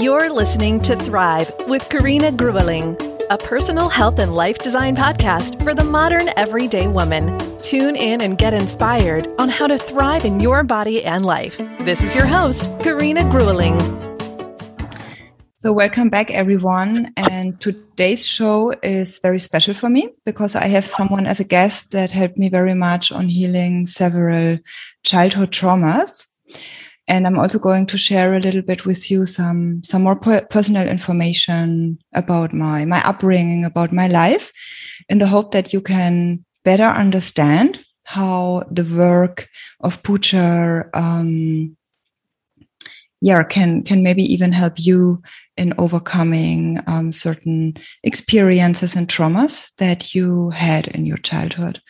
You're listening to Thrive with Carina Grueling, a personal health and life design podcast for the modern everyday woman. Tune in and get inspired on how to thrive in your body and life. This is your host, Carina Grueling. So, welcome back, everyone. And today's show is very special for me because I have someone as a guest that helped me very much on healing several childhood traumas. And I'm also going to share a little bit with you some, some more personal information about my, my upbringing, about my life in the hope that you can better understand how the work of Puja, um, yeah, can, can maybe even help you in overcoming um, certain experiences and traumas that you had in your childhood.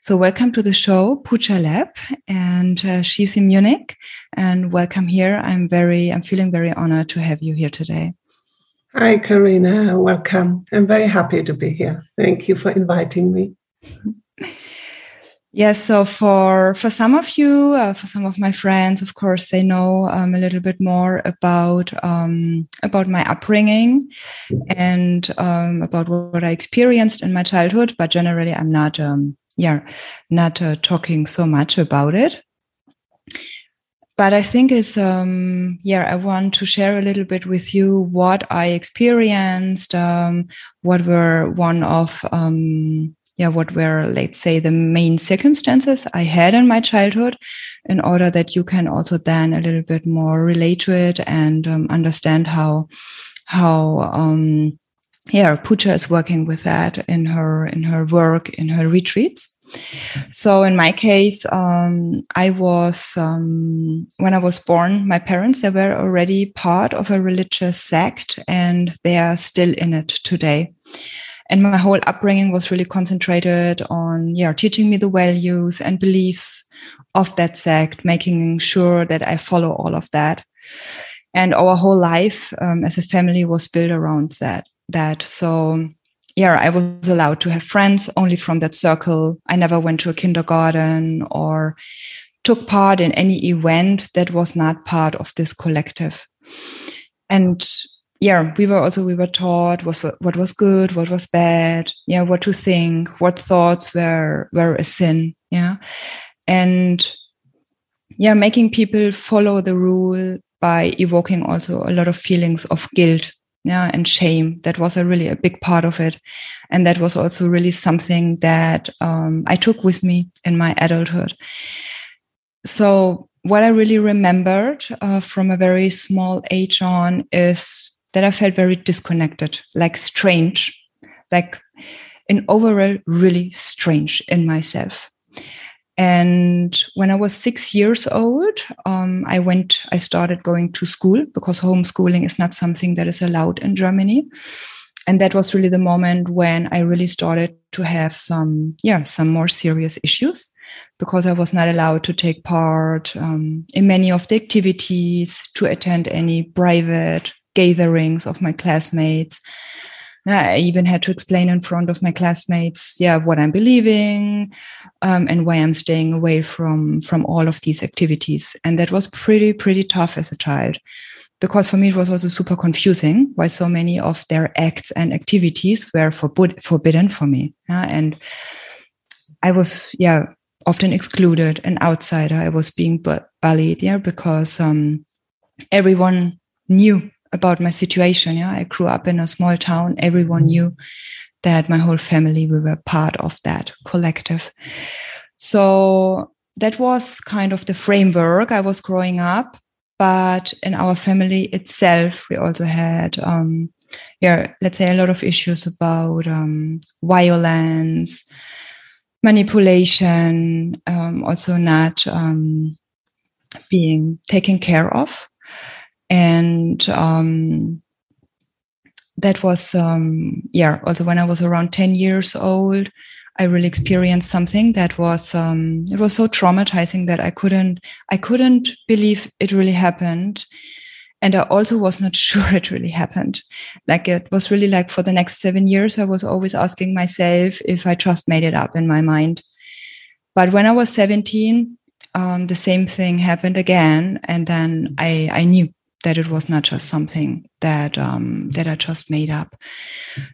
So, welcome to the show, Puja Lepp, and uh, she's in Munich. And welcome here. I'm very, I'm feeling very honored to have you here today. Hi, Carina. Welcome. I'm very happy to be here. Thank you for inviting me. Yes, so for for some of you, uh, for some of my friends, of course, they know um, a little bit more about um, about my upbringing and um, about what I experienced in my childhood. But generally, I'm not, um, yeah, not uh, talking so much about it. But I think is, um, yeah, I want to share a little bit with you what I experienced, um, what were one of yeah, what were, let's say, the main circumstances I had in my childhood in order that you can also then a little bit more relate to it and um, understand how, how, um, yeah, Puja is working with that in her, in her work, in her retreats. So in my case, um, I was um, when I was born. My parents they were already part of a religious sect, and they are still in it today and my whole upbringing was really concentrated on yeah teaching me the values and beliefs of that sect making sure that i follow all of that. And our whole life um, as a family was built around that that. So yeah i was allowed to have friends only from that circle. I never went to a kindergarten or took part in any event that was not part of this collective. And yeah, we were also we were taught what what was good, what was bad, yeah, what to think, what thoughts were were a sin, yeah, and yeah, making people follow the rule by evoking also a lot of feelings of guilt, yeah, and shame. That was a really a big part of it, and that was also really something that um, I took with me in my adulthood. So what I really remembered uh, from a very small age on is that I felt very disconnected, like strange, like in overall really strange in myself. And when I was six years old, um, I went, I started going to school because homeschooling is not something that is allowed in Germany. And that was really the moment when I really started to have some, yeah, some more serious issues because I was not allowed to take part um, in many of the activities, to attend any private gatherings of my classmates. I even had to explain in front of my classmates, yeah, what I'm believing um, and why I'm staying away from from all of these activities. And that was pretty pretty tough as a child, because for me it was also super confusing why so many of their acts and activities were forbid- forbidden for me. Yeah? And I was, yeah, often excluded, an outsider. I was being bullied, yeah, because um, everyone knew about my situation. Yeah, I grew up in a small town. Everyone knew that my whole family we were part of that collective. So that was kind of the framework I was growing up. But in our family itself, we also had, um, yeah, let's say a lot of issues about um, violence, manipulation, um, also not um, being taken care of and um, that was um, yeah also when i was around 10 years old i really experienced something that was um, it was so traumatizing that i couldn't i couldn't believe it really happened. And i also was not sure it really happened. Like it was really like for the next seven years i was always asking myself if i just made it up in my mind. But when i was 17 um, the same thing happened again and then i i knew that it was not just something that um, that I just made up.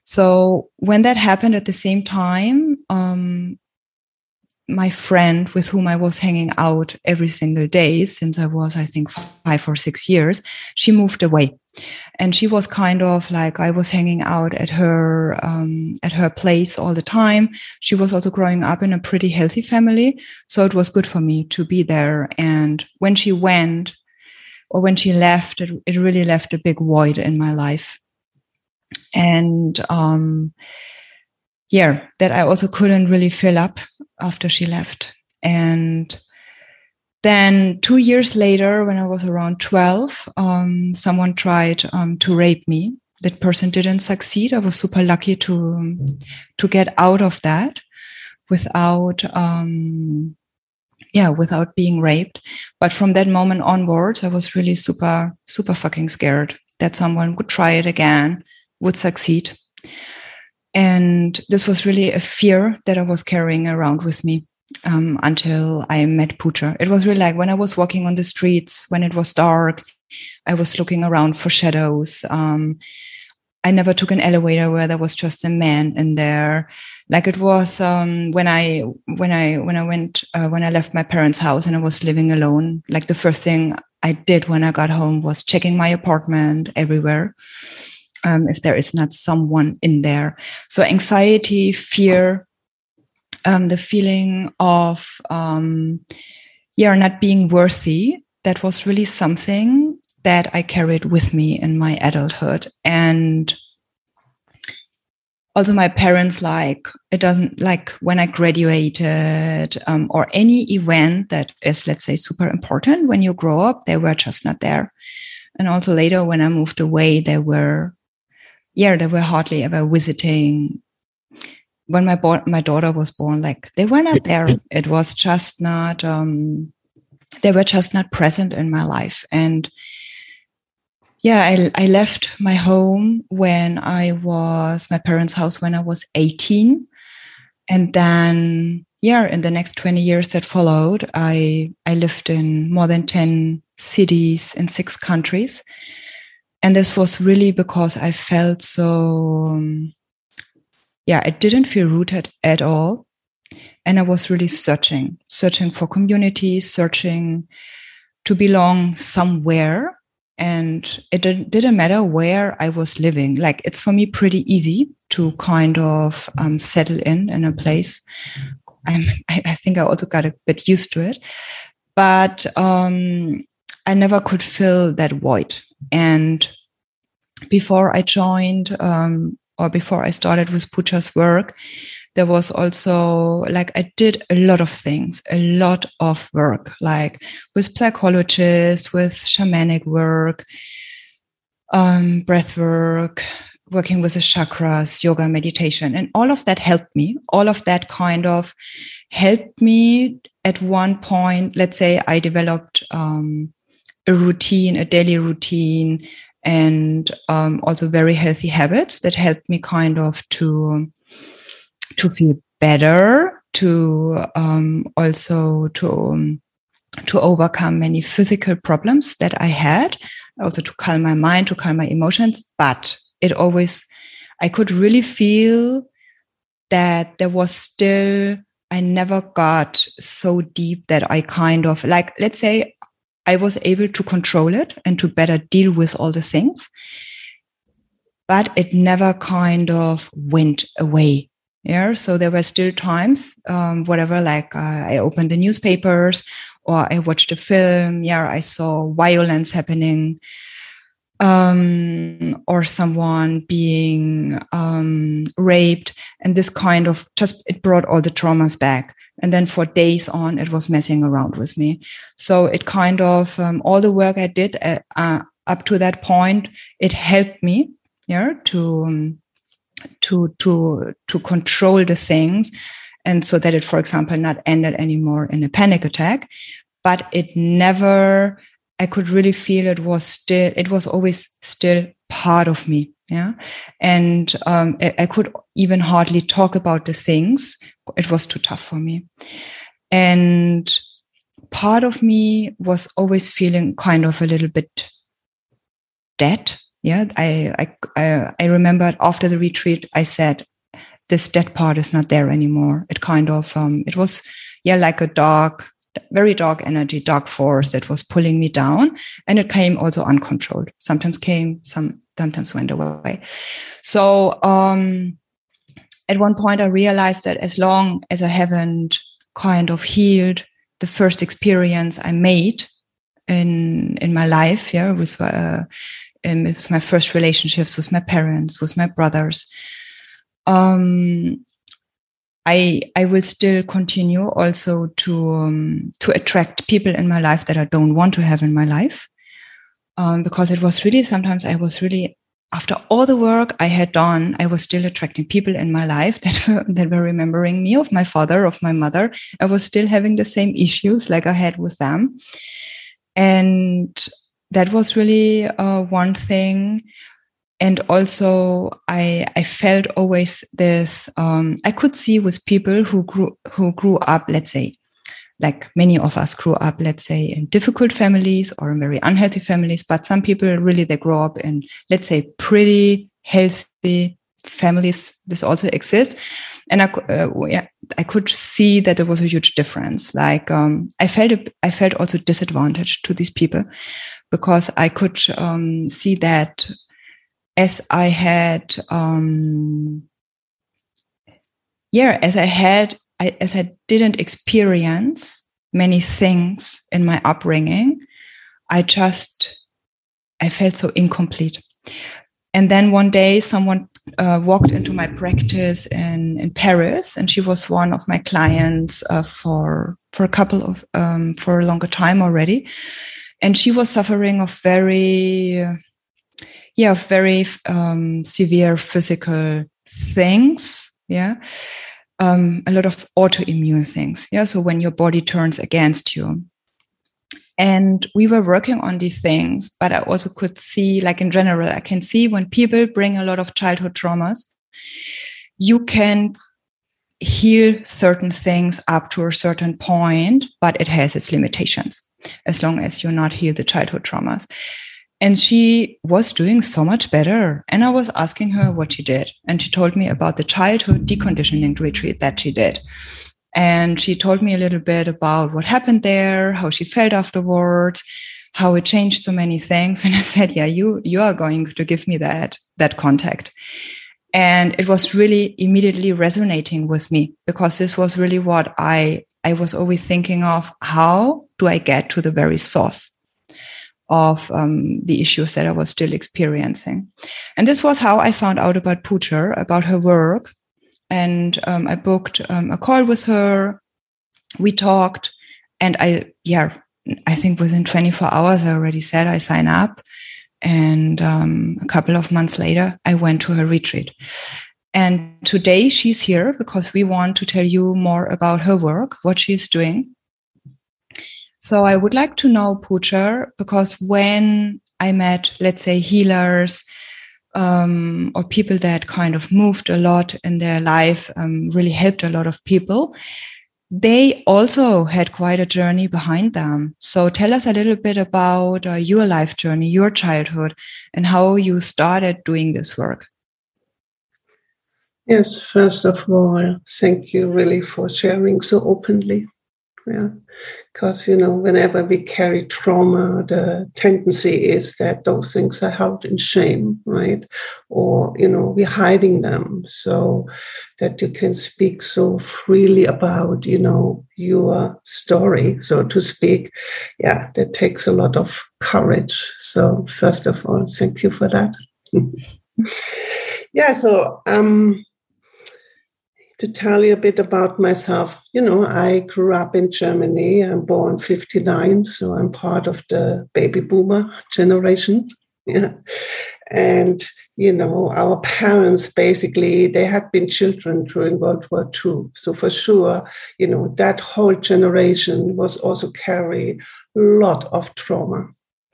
So when that happened at the same time, um, my friend with whom I was hanging out every single day since I was, I think, five or six years, she moved away. And she was kind of like I was hanging out at her um, at her place all the time. She was also growing up in a pretty healthy family, so it was good for me to be there. And when she went, or when she left, it, it really left a big void in my life. And um, yeah, that I also couldn't really fill up after she left. And then two years later, when I was around 12, um, someone tried um, to rape me. That person didn't succeed. I was super lucky to, to get out of that without, um, yeah, without being raped. But from that moment onwards, I was really super, super fucking scared that someone would try it again, would succeed. And this was really a fear that I was carrying around with me um, until I met Puja. It was really like when I was walking on the streets, when it was dark, I was looking around for shadows. Um, I never took an elevator where there was just a man in there. Like it was um, when I when I when I went uh, when I left my parents' house and I was living alone. Like the first thing I did when I got home was checking my apartment everywhere um, if there is not someone in there. So anxiety, fear, um, the feeling of um, yeah, not being worthy. That was really something that I carried with me in my adulthood, and also my parents like it doesn't like when I graduated um, or any event that is let's say super important when you grow up, they were just not there. And also later when I moved away, they were yeah, they were hardly ever visiting. When my bo- my daughter was born, like they were not there. It was just not. Um, they were just not present in my life, and yeah, I I left my home when I was my parents' house when I was eighteen, and then yeah, in the next twenty years that followed, I I lived in more than ten cities in six countries and this was really because I felt so, um, yeah, I didn't feel rooted at all. And I was really searching, searching for community, searching to belong somewhere. And it didn't, matter where I was living. Like it's for me pretty easy to kind of um, settle in in a place. I'm, I, think I also got a bit used to it, but um, I never could fill that void and before I joined, um, or before I started with Puja's work, there was also like I did a lot of things, a lot of work, like with psychologists, with shamanic work, um, breath work, working with the chakras, yoga, meditation, and all of that helped me. All of that kind of helped me at one point. Let's say I developed um, a routine, a daily routine, and um, also very healthy habits that helped me kind of to to feel better, to um, also to um, to overcome many physical problems that I had, also to calm my mind, to calm my emotions. But it always, I could really feel that there was still I never got so deep that I kind of like, let's say I was able to control it and to better deal with all the things. But it never kind of went away. Yeah. So there were still times, um, whatever, like uh, I opened the newspapers or I watched a film. Yeah. I saw violence happening. Um, or someone being um, raped, and this kind of just it brought all the traumas back. And then for days on, it was messing around with me. So it kind of, um, all the work I did uh, uh, up to that point, it helped me, yeah, to, um, to, to, to control the things. And so that it, for example, not ended anymore in a panic attack, but it never, I could really feel it was still, it was always still part of me. Yeah. And um, I could even hardly talk about the things. It was too tough for me. And part of me was always feeling kind of a little bit dead. Yeah, I, I, I, remembered after the retreat, I said, this dead part is not there anymore. It kind of, um, it was, yeah, like a dark, very dark energy, dark force that was pulling me down. And it came also uncontrolled. Sometimes came, some, sometimes went away. So, um, at one point, I realized that as long as I haven't kind of healed the first experience I made in in my life, yeah, with uh, with my first relationships with my parents, with my brothers, um, I I will still continue also to um, to attract people in my life that I don't want to have in my life, um, because it was really sometimes I was really after all the work I had done, I was still attracting people in my life that were, that were remembering me of my father, of my mother. I was still having the same issues like I had with them, and that was really uh, one thing. And also I I felt always this um, I could see with people who grew who grew up let's say like many of us grew up let's say in difficult families or in very unhealthy families but some people really they grow up in let's say pretty healthy families. This also exists. And I, uh, yeah, I could see that there was a huge difference. Like um, I felt I felt also disadvantaged to these people because I could um, see that as I had, um, yeah, as I had, I, as I didn't experience many things in my upbringing, I just, I felt so incomplete. And then one day, someone uh, walked into my practice in, in Paris, and she was one of my clients uh, for for a couple of um, for a longer time already, and she was suffering of very yeah, of very um, severe physical things. Yeah. Um, a lot of autoimmune things. Yeah. So when your body turns against you. And we were working on these things, but I also could see, like in general, I can see when people bring a lot of childhood traumas, you can heal certain things up to a certain point, but it has its limitations as long as you're not heal the childhood traumas. And she was doing so much better. And I was asking her what she did. And she told me about the childhood deconditioning retreat that she did. And she told me a little bit about what happened there, how she felt afterwards, how it changed so many things. And I said, yeah, you, you are going to give me that, that contact. And it was really immediately resonating with me because this was really what I, I was always thinking of. How do I get to the very source? of um, the issues that I was still experiencing. And this was how I found out about Puja, about her work. And um, I booked um, a call with her. We talked, and I, yeah, I think within 24 hours, I already said I sign up. And um, a couple of months later, I went to her retreat. And today she's here because we want to tell you more about her work, what she's doing, so I would like to know, Puja, because when I met, let's say, healers um, or people that kind of moved a lot in their life, um, really helped a lot of people, they also had quite a journey behind them. So tell us a little bit about uh, your life journey, your childhood, and how you started doing this work. Yes, first of all, thank you really for sharing so openly. Yeah, because you know whenever we carry trauma the tendency is that those things are held in shame right? Or you know we're hiding them so that you can speak so freely about you know your story so to speak. Yeah that takes a lot of courage. So first of all thank you for that. Yeah so um to tell you a bit about myself, you know, I grew up in Germany. I'm born 59, so I'm part of the baby boomer generation. Yeah. And, you know, our parents basically, they had been children during World War II. So for sure, you know, that whole generation was also carry a lot of trauma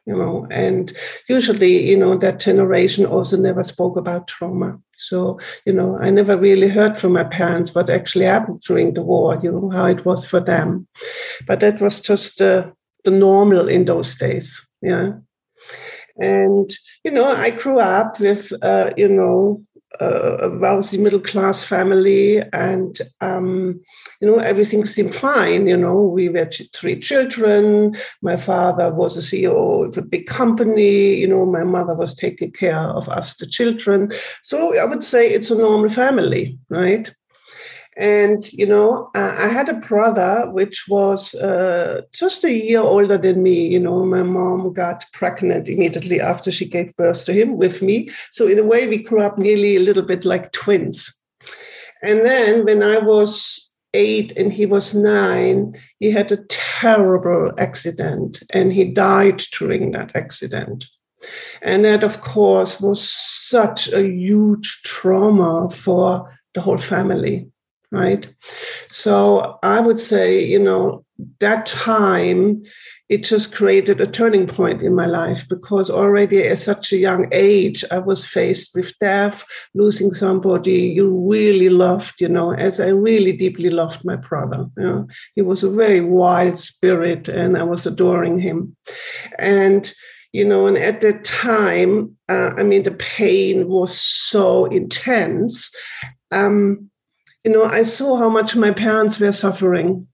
you know and usually you know that generation also never spoke about trauma so you know i never really heard from my parents what actually happened during the war you know how it was for them. But that was just the, the normal in those days yeah. And, you know, I grew up with, uh, you know, a wealthy middle class family and um, you know everything seemed fine you know. We were three children. My father was a ceo of a big company you know. My mother was taking care of us the children. So i would say it's a normal family right and, you know, I had a brother which was uh, just a year older than me. You know, my mom got pregnant immediately after she gave birth to him with me. So, in a way, we grew up nearly a little bit like twins. And then when I was eight and he was nine, he had a terrible accident and he died during that accident. And that, of course, was such a huge trauma for the whole family right? So I would say, you know, that time it just created a turning point in my life because already at such a young age I was faced with death, losing somebody you really loved, you know, as I really deeply loved my brother. You know, he was a very wild spirit and I was adoring him. And you know, and at that time, uh, I mean, the pain was so intense. Um, you know, I saw how much my parents were suffering,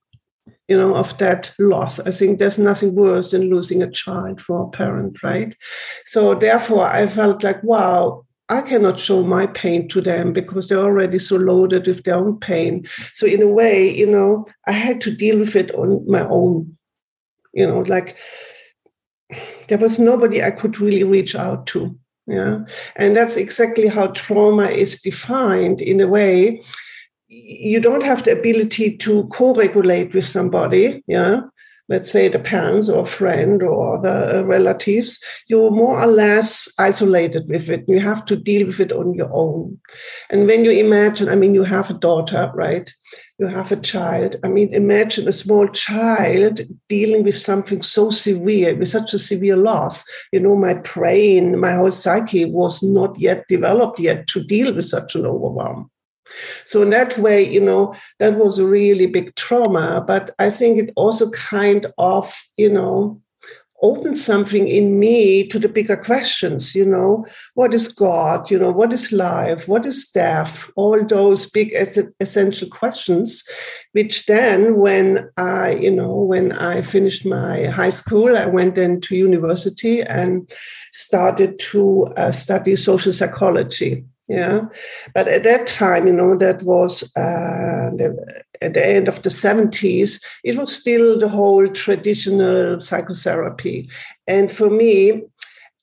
you know, of that loss. I think there's nothing worse than losing a child for a parent, right? So therefore, I felt like, wow, I cannot show my pain to them because they're already so loaded with their own pain. So in a way, you know, I had to deal with it on my own. You know, like there was nobody I could really reach out to. Yeah. And that's exactly how trauma is defined in a way you don't have the ability to co-regulate with somebody yeah? Let's say the parents or friend or the uh, relatives you're more or less isolated with it. You have to deal with it on your own. And when you imagine i mean you have a daughter right? You have a child. I mean imagine a small child dealing with something so severe with such a severe loss. You know my brain my whole psyche was not yet developed yet to deal with such an overwhelm so in that way, you know, that was a really big trauma. But I think it also kind of, you know, opened something in me to the bigger questions, you know, what is God? You know, what is life? What is death? All those big essential questions, which then when I, you know, when I finished my high school, I went then to university and started to uh, study social psychology yeah. But at that time you know that was uh, the, at the end of the 70s it was still the whole traditional psychotherapy. And for me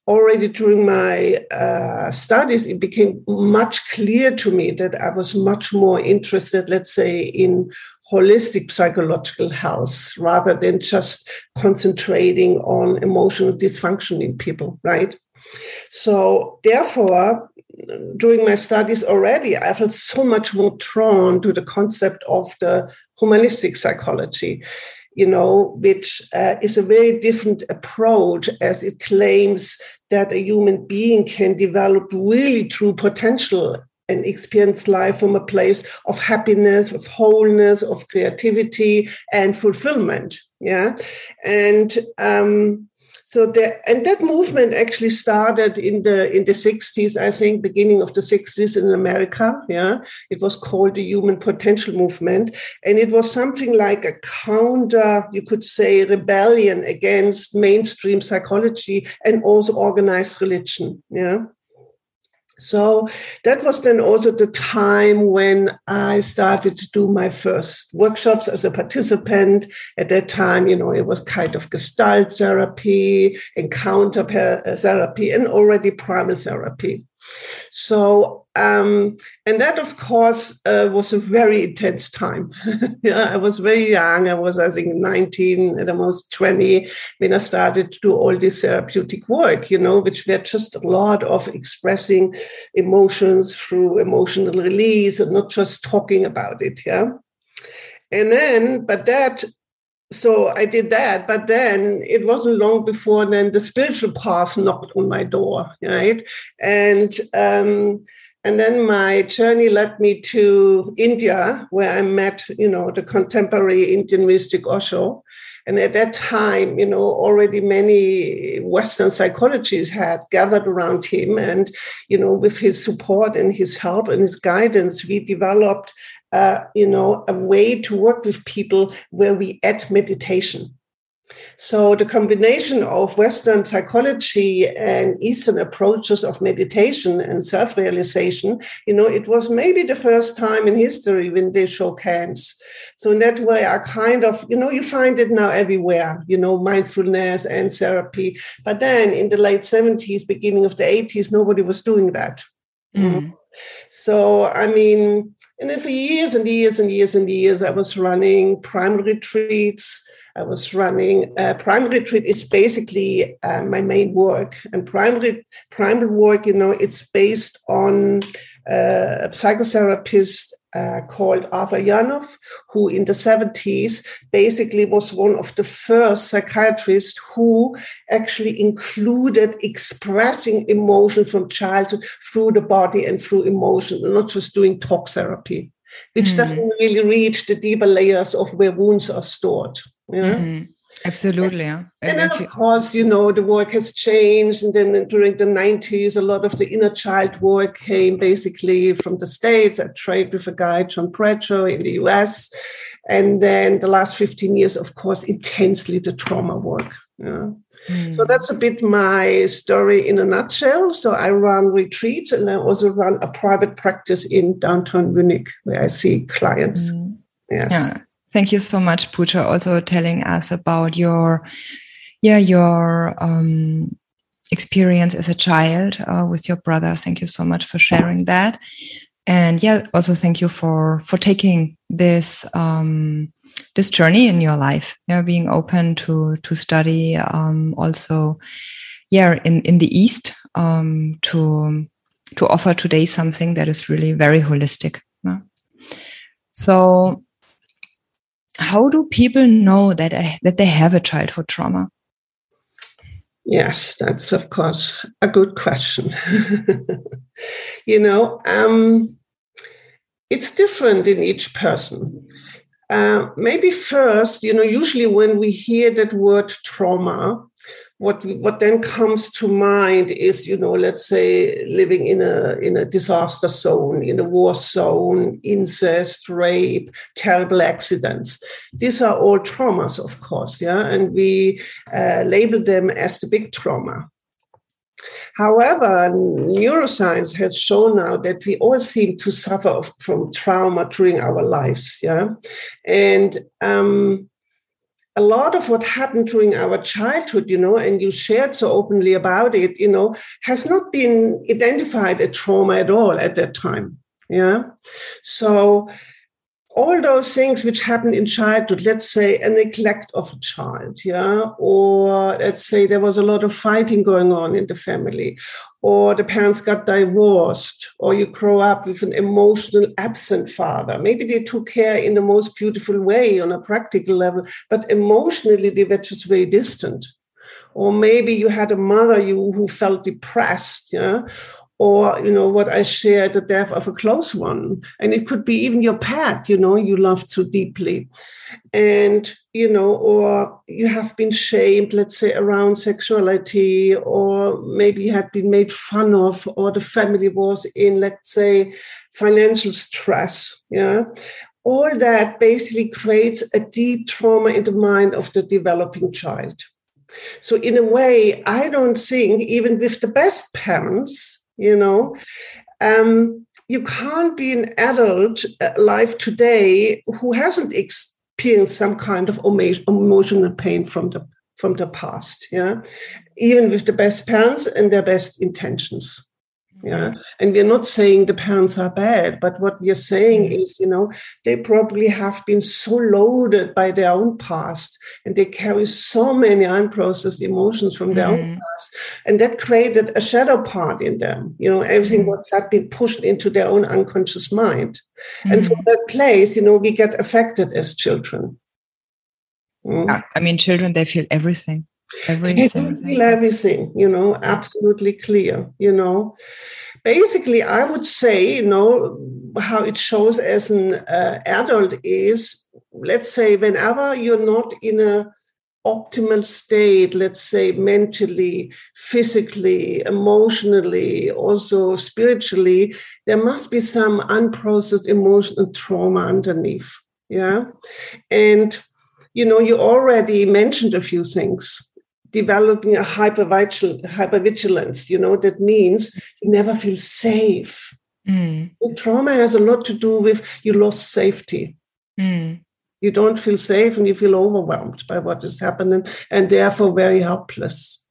already during my uh, studies it became much clear to me that i was much more interested let's say in holistic psychological health rather than just concentrating on emotional dysfunction in people right? So therefore during my studies already, I felt so much more drawn to the concept of the humanistic psychology, you know, which uh, is a very different approach as it claims that a human being can develop really true potential and experience life from a place of happiness, of wholeness, of creativity and fulfillment. Yeah. And um, so the, and that movement actually started in the in the 60s i think beginning of the 60s in america yeah. It was called the human potential movement. And it was something like a counter you could say rebellion against mainstream psychology and also organized religion yeah so that was then also the time when I started to do my first workshops as a participant. At that time, you know, it was kind of gestalt therapy, encounter therapy, and already primal therapy. So, um, and that, of course, uh, was a very intense time. yeah, I was very young. I was, I think, 19, at almost 20, when I started to do all this therapeutic work, you know, which were just a lot of expressing emotions through emotional release and not just talking about it. Yeah. And then, but that so I did that, but then it wasn't long before then the spiritual path knocked on my door, right? And um, and then my journey led me to India, where I met, you know, the contemporary Indian mystic Osho. And at that time, you know, already many Western psychologists had gathered around him. And, you know, with his support and his help and his guidance, we developed, uh, you know, a way to work with people where we add meditation. So the combination of Western psychology and Eastern approaches of meditation and self-realization, you know, it was maybe the first time in history when they shook hands. So in that way, I kind of, you know, you find it now everywhere, you know, mindfulness and therapy. But then in the late 70s, beginning of the 80s, nobody was doing that. Mm. So, I mean, and then for years and years and years and years, I was running primary retreats I was running. Uh, primary retreat is basically uh, my main work, and primary primary work, you know, it's based on uh, a psychotherapist uh, called Arthur Janov, who in the 70s basically was one of the first psychiatrists who actually included expressing emotion from childhood through the body and through emotion, and not just doing talk therapy, which mm. doesn't really reach the deeper layers of where wounds are stored. Yeah. Mm-hmm. Absolutely. Yeah. And, then, of course, you know, the work has changed. And then during the 90s, a lot of the inner child work came basically from the States. I trained with a guy, John Bradshaw, in the US. And then the last 15 years, of course, intensely the trauma work. Yeah. Mm. So that's a bit my story in a nutshell. So I run retreats and I also run a private practice in downtown Munich where I see clients. Mm. Yes. Yeah. Thank you so much, Puja, also telling us about your, yeah, your um, experience as a child uh, with your brother. Thank you so much for sharing that, and yeah, also thank you for for taking this um, this journey in your life. Yeah, being open to to study um, also, yeah, in in the East um, to to offer today something that is really very holistic. Yeah? So how do people know that uh, that they have a childhood trauma? Yes, that's of course a good question. you know, um, it's different in each person. Uh, maybe first, you know, usually when we hear that word trauma, what what then comes to mind is you know let's say living in a in a disaster zone in a war zone incest rape terrible accidents these are all traumas of course yeah and we uh, label them as the big trauma However, neuroscience has shown now that we all seem to suffer from trauma during our lives. Yeah. And um, a lot of what happened during our childhood, you know, and you shared so openly about it, you know, has not been identified as trauma at all at that time. Yeah. So all those things which happen in childhood, let's say a neglect of a child, yeah, or let's say there was a lot of fighting going on in the family, or the parents got divorced, or you grow up with an emotional absent father. Maybe they took care in the most beautiful way on a practical level, but emotionally they were just very distant. Or maybe you had a mother you who felt depressed, yeah, or you know what i share the death of a close one. And it could be even your pet you know you loved so deeply. And you know or you have been shamed let's say around sexuality or maybe you had been made fun of or the family was in let's say financial stress yeah? All that basically creates a deep trauma in the mind of the developing child. So in a way i don't think even with the best parents you know? Um, you can't be an adult alive today who hasn't experienced some kind of emotional pain from the from the past yeah? Even with the best parents and their best intentions yeah and we're not saying the parents are bad but what we're saying mm. is you know they probably have been so loaded by their own past and they carry so many unprocessed emotions from their mm. own past and that created a shadow part in them you know everything mm. what had been pushed into their own unconscious mind mm. and from that place you know we get affected as children mm. i mean children they feel everything everything feel everything you know absolutely clear you know basically i would say you know how it shows as an uh, adult is let's say whenever you're not in a optimal state, let's say mentally, physically, emotionally, also spiritually, there must be some unprocessed emotional trauma underneath. Yeah. And, you know, you already mentioned a few things. Developing a hypervigilance, you know, that means you never feel safe. Mm. Trauma has a lot to do with you lost safety. Mm you don't feel safe and you feel overwhelmed by what is happening and therefore very helpless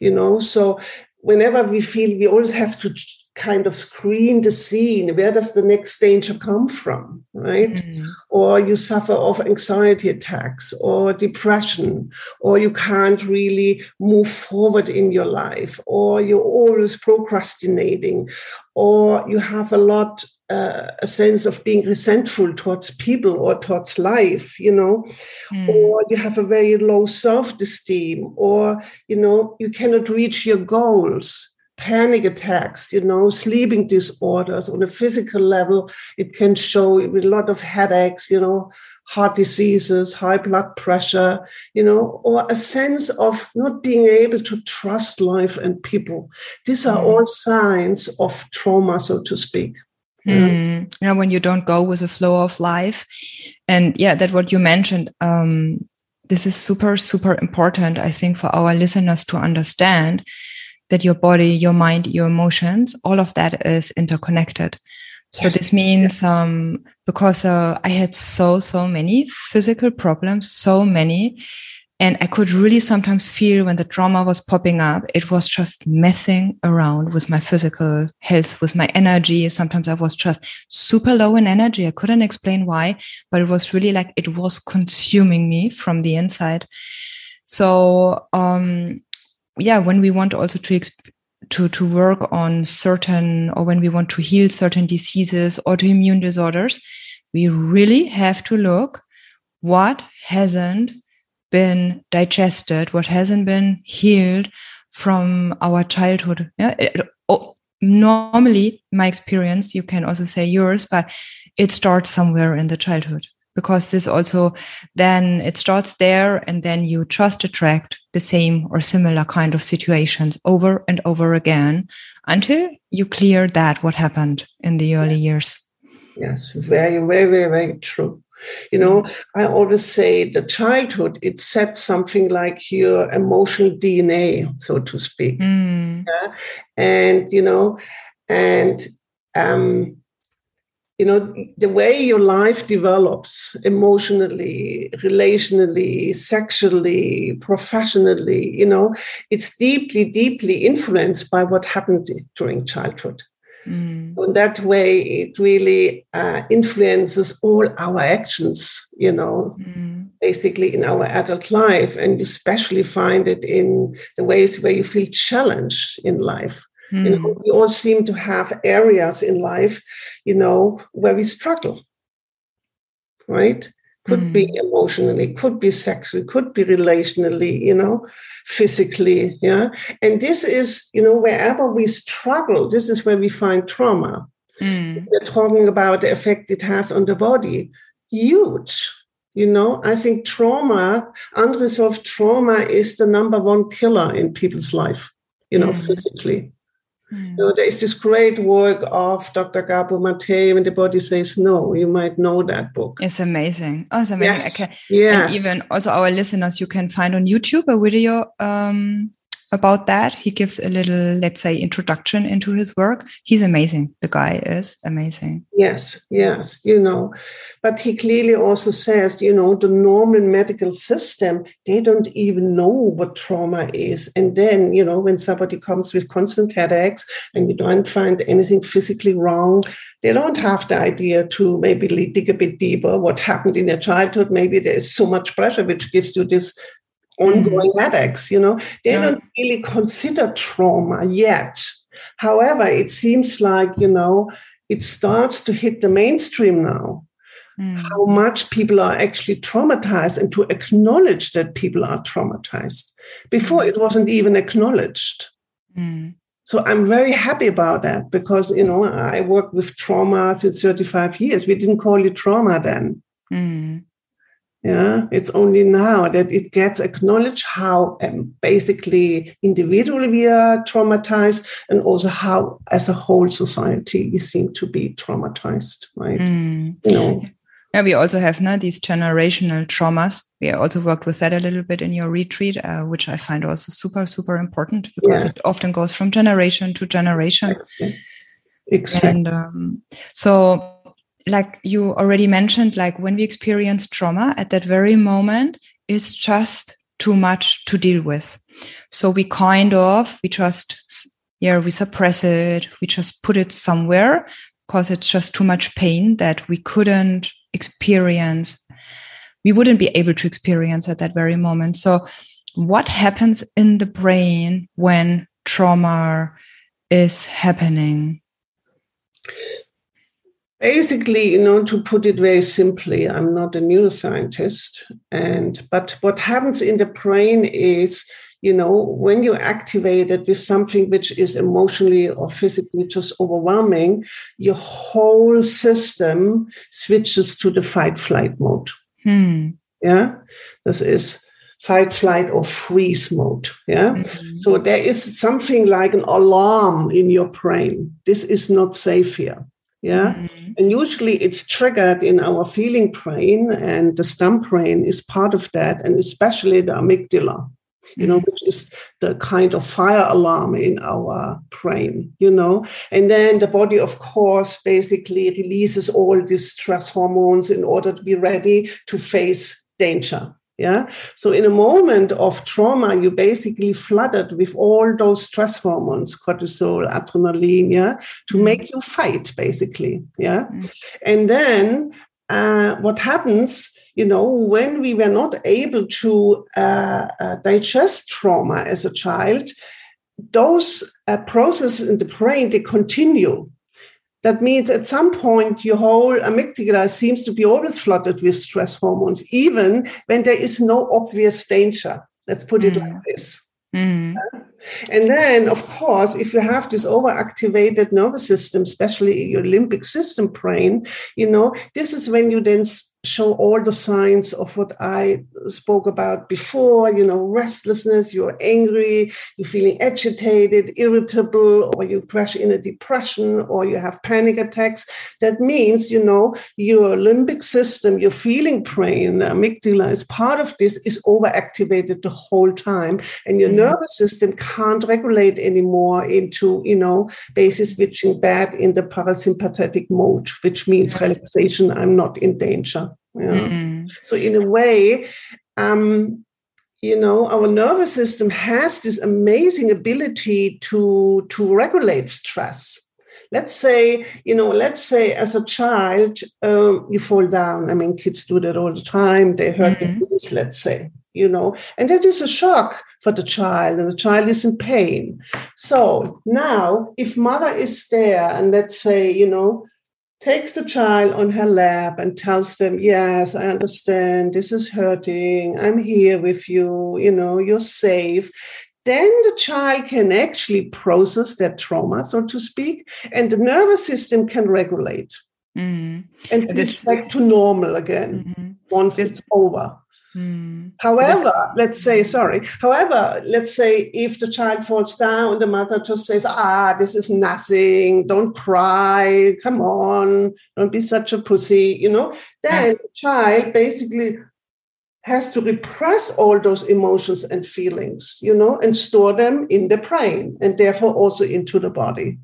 you know so whenever we feel we always have to kind of screen the scene where does the next danger come from right mm-hmm. or you suffer of anxiety attacks or depression or you can't really move forward in your life or you're always procrastinating or you have a lot uh, a sense of being resentful towards people or towards life you know mm. or you have a very low self-esteem or you know you cannot reach your goals panic attacks you know sleeping disorders on a physical level it can show a lot of headaches you know heart diseases high blood pressure you know or a sense of not being able to trust life and people these are mm. all signs of trauma so to speak Mm. You know, when you don't go with the flow of life. And yeah, that what you mentioned, um, this is super, super important, I think, for our listeners to understand that your body, your mind, your emotions, all of that is interconnected. So yes. this means um, because uh, I had so so many physical problems, so many, and I could really sometimes feel when the trauma was popping up, it was just messing around with my physical health, with my energy. Sometimes I was just super low in energy. I couldn't explain why, but it was really like it was consuming me from the inside. So, um, yeah, when we want also to to to work on certain or when we want to heal certain diseases autoimmune disorders, we really have to look what hasn't been digested, what hasn't been healed from our childhood. Yeah, it, oh, normally, my experience, you can also say yours, but it starts somewhere in the childhood because this also then it starts there and then you just attract the same or similar kind of situations over and over again until you clear that what happened in the early years yes very very very, very true you know. I always say the childhood, it sets something like your emotional DNA, so to speak. Mm. Yeah? And, you know, and, um, you know, the way your life develops emotionally, relationally, sexually, professionally, you know, it's deeply, deeply influenced by what happened during childhood. Mm. In that way, it really uh, influences all our actions, you know, mm. basically in our adult life. And you especially find it in the ways where you feel challenged in life. Mm. You know, mm. we all seem to have areas in life, you know, where we struggle, right? could mm. be emotionally could be sexually could be relationally you know physically yeah and this is you know wherever we struggle this is where we find trauma mm. we're talking about the effect it has on the body huge you know i think trauma unresolved trauma is the number one killer in people's life you know mm. physically Mm. So there is this great work of Dr. Gabor Mate, When the Body Says No. You might know that book. It's amazing. Oh, it's amazing. Yes. Okay. yes. And even also our listeners, you can find on YouTube a video um, about that. He gives a little, let's say, introduction into his work. He's amazing. The guy is amazing. Yes, yes, you know. But he clearly also says, you know, the normal medical system, they don't even know what trauma is. And then, you know, when somebody comes with constant headaches and you don't find anything physically wrong, they don't have the idea to maybe dig a bit deeper what happened in their childhood. Maybe there's so much pressure, which gives you this ongoing mm. headaches. You know, they yeah. don't really consider trauma yet. However, it seems like, you know, it starts to hit the mainstream now. Mm. How much people are actually traumatized and to acknowledge that people are traumatized. Before mm. it wasn't even acknowledged. Mm. So I'm very happy about that because, you know, I work with trauma since 35 years. We didn't call it trauma then. Mm. Yeah, it's only now that it gets acknowledged how um, basically individually we are traumatized and also how as a whole society we seem to be traumatized, right? Mm. You know. Yeah, we also have now these generational traumas. We also worked with that a little bit in your retreat, uh, which I find also super, super important because yeah. it often goes from generation to generation. Exactly. exactly. And um, so like you already mentioned, like when we experience trauma at that very moment, it's just too much to deal with. So we kind of, we just, yeah, we suppress it. We just put it somewhere because it's just too much pain that we couldn't experience. We wouldn't be able to experience at that very moment. So what happens in the brain when trauma is happening? Basically you know to put it very simply i'm not a neuroscientist and but what happens in the brain is you know when you activate it with something which is emotionally or physically just overwhelming your whole system switches to the fight flight mode. Hmm. yeah? This is fight flight or freeze mode. Yeah? Mm-hmm. so there is something like an alarm in your brain. This is not safe here yeah. Mm-hmm. And usually it's triggered in our feeling brain, and the stump brain is part of that, and especially the amygdala, you know, mm-hmm. which is the kind of fire alarm in our brain, you know. And then the body, of course, basically releases all these stress hormones in order to be ready to face danger. Yeah. So in a moment of trauma, you basically flooded with all those stress hormones, cortisol, adrenaline, yeah, to mm. make you fight, basically. Yeah. Mm. And then uh, what happens, you know, when we were not able to uh, uh, digest trauma as a child, those uh, processes in the brain, they continue that means at some point, your whole amygdala seems to be always flooded with stress hormones, even when there is no obvious danger. Let's put it mm. like this. Mm. And then, of course, if you have this overactivated nervous system, especially your limbic system brain, you know, this is when you then show all the signs of what I spoke about before, you know, restlessness, you're angry, you're feeling agitated, irritable, or you crash in a depression, or you have panic attacks. That means, you know, your limbic system, your feeling brain, amygdala is part of this, is overactivated the whole time. And your mm-hmm. nervous system can't regulate anymore into, you know, basis switching back in the parasympathetic mode, which means yes. relaxation, I'm not in danger. Yeah. Mm. So in a way, um, you know, our nervous system has this amazing ability to to regulate stress. Let's say, you know, let's say as a child, um, you fall down. I mean, kids do that all the time. They hurt mm-hmm. their knees, let's say, you know, and that is a shock for the child, and the child is in pain. So now, if mother is there, and let's say, you know, takes the child on her lap and tells them, Yes, I understand. This is hurting. I'm here with you. You know, you're safe. Then the child can actually process that trauma, so to speak, and the nervous system can regulate mm. and it's back to normal again mm-hmm. once this, it's over. Mm. However, let's say, sorry, however, let's say if the child falls down, the mother just says, ah, this is nothing, don't cry, come on, don't be such a pussy, you know, then yeah. the child basically has to repress all those emotions and feelings, you know, and store them in the brain and therefore also into the body.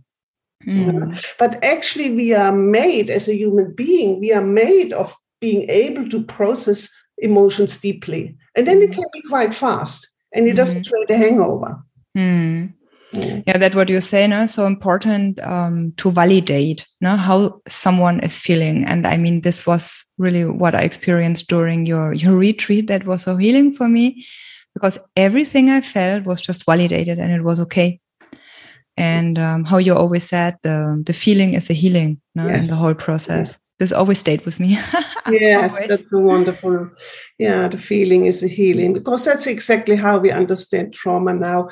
Mm. But actually, we are made as a human being, we are made of being able to process emotions deeply. And then it mm-hmm. can be quite fast and it doesn't mm-hmm. create a hangover. Mm. Yeah, that what you say now so important um, to validate no, how someone is feeling. And I mean, this was really what I experienced during your, your retreat. That was so healing for me because everything I felt was just validated and it was okay. And um, how you always said, the, the feeling is a healing no, yes. in the whole process. This always stayed with me. yes, that's a wonderful. Yeah, the feeling is a healing because that's exactly how we understand trauma now.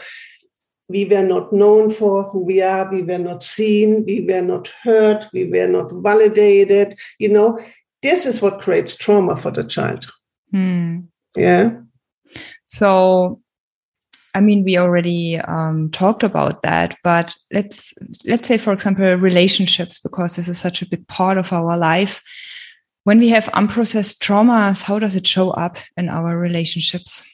We were not known for who we are. We were not seen. We were not heard. We were not validated. You know, this is what creates trauma for the child. Hmm. Yeah. So, I mean, we already um, talked about that, but let's let's say, for example, relationships, because this is such a big part of our life. When we have unprocessed traumas, how does it show up in our relationships?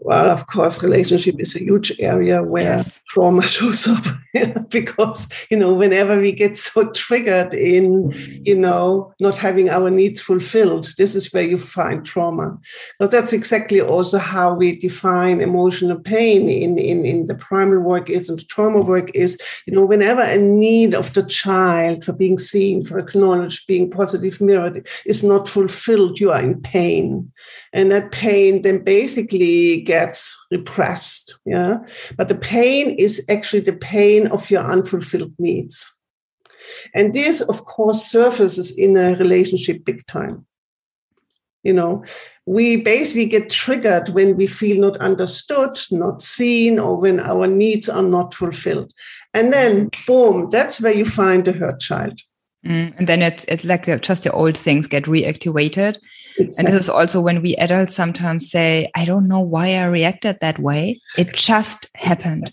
Well, of course, relationship is a huge area where yes. trauma shows up because, you know, whenever we get so triggered in, you know, not having our needs fulfilled, this is where you find trauma. Because that's exactly also how we define emotional pain in, in, in the primal work is and the trauma work is, you know, whenever a need of the child for being seen, for acknowledged, being positive mirrored is not fulfilled, you are in pain and that pain then basically gets repressed yeah? But the pain is actually the pain of your unfulfilled needs. And this of course surfaces in a relationship big time. You know we basically get triggered when we feel not understood not seen or when our needs are not fulfilled. And then boom that's where you find the hurt child. Mm, and then it's, it's like just the old things get reactivated. Exactly. And this is also when we adults sometimes say, I don't know why I reacted that way. It just happened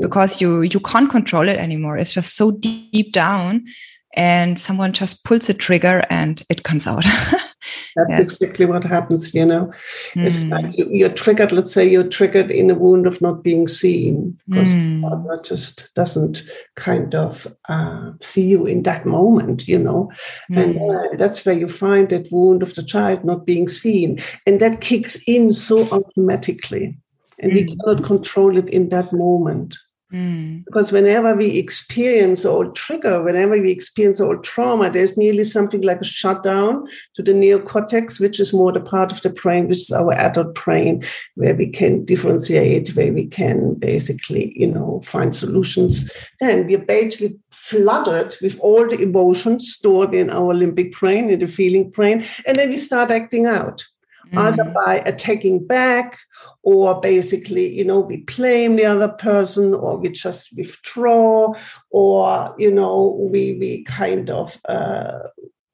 because you, you can't control it anymore. It's just so deep down and someone just pulls the trigger and it comes out. That's yes. exactly what happens, you know. Mm. Like you, are triggered, let's say you're triggered in a wound of not being seen because mm. partner just doesn't kind of uh, see you in that moment, you know. Mm. And uh, that's where you find that wound of the child not being seen. And that kicks in so automatically. And we cannot control it in that moment. Mm. Because whenever we experience or trigger, whenever we experience or trauma, there's nearly something like a shutdown to the neocortex, which is more the part of the brain, which is our adult brain, where we can differentiate, where we can basically, you know, find solutions. Then we're basically flooded with all the emotions stored in our limbic brain, in the feeling brain, and then we start acting out mm. either by attacking back or basically, you know, we blame the other person or we just withdraw or, you know, we, we kind of uh,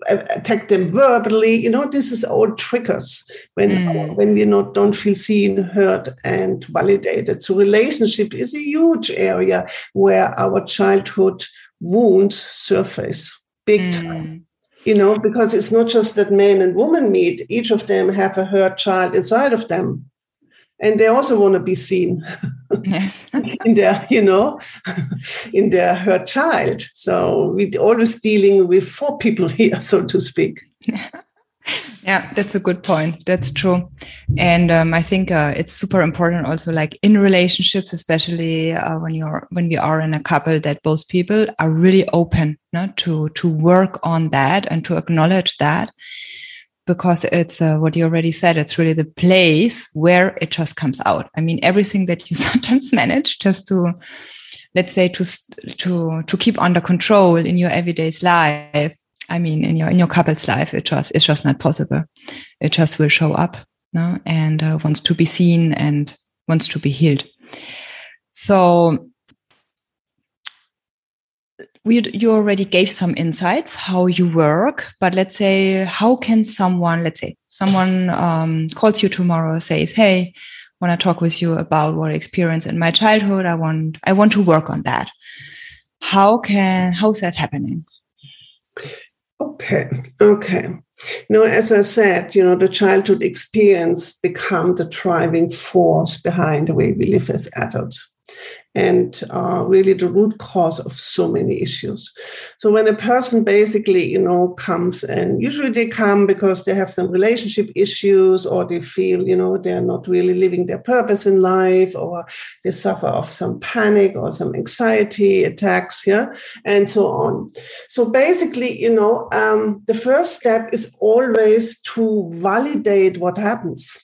attack them verbally. You know, this is all triggers when, mm. when we not don't feel seen, heard, and validated. So relationship is a huge area where our childhood wounds surface big mm. time you know, because it's not just that men and women meet, each of them have a hurt child inside of them. And they also want to be seen yes. in their, you know, in their hurt child. So we're always dealing with four people here, so to speak. Yeah that's a good point. That's true. And um, i think uh, it's super important also like in relationships especially uh, when you're when we are in a couple that both people are really open no, to to work on that and to acknowledge that because it's uh, what you already said it's really the place where it just comes out. I mean everything that you sometimes manage just to let's say to to to keep under control in your everyday life I mean, in your in your couple's life, it just it's just not possible. It just will show up, no? and uh, wants to be seen and wants to be healed. So we you already gave some insights how you work, but let's say how can someone, let's say someone um, calls you tomorrow, says, "Hey, want to talk with you about what I experienced in my childhood. I want I want to work on that." How can how's that happening? Okay, okay. Now, as I said, you know, the childhood experience become the driving force behind the way we live as adults and uh, really the root cause of so many issues. So when a person basically, you know, comes and usually they come because they have some relationship issues or they feel, you know, they're not really living their purpose in life or they suffer of some panic or some anxiety attacks, yeah, and so on. So basically, you know, um, the first step is always to validate what happens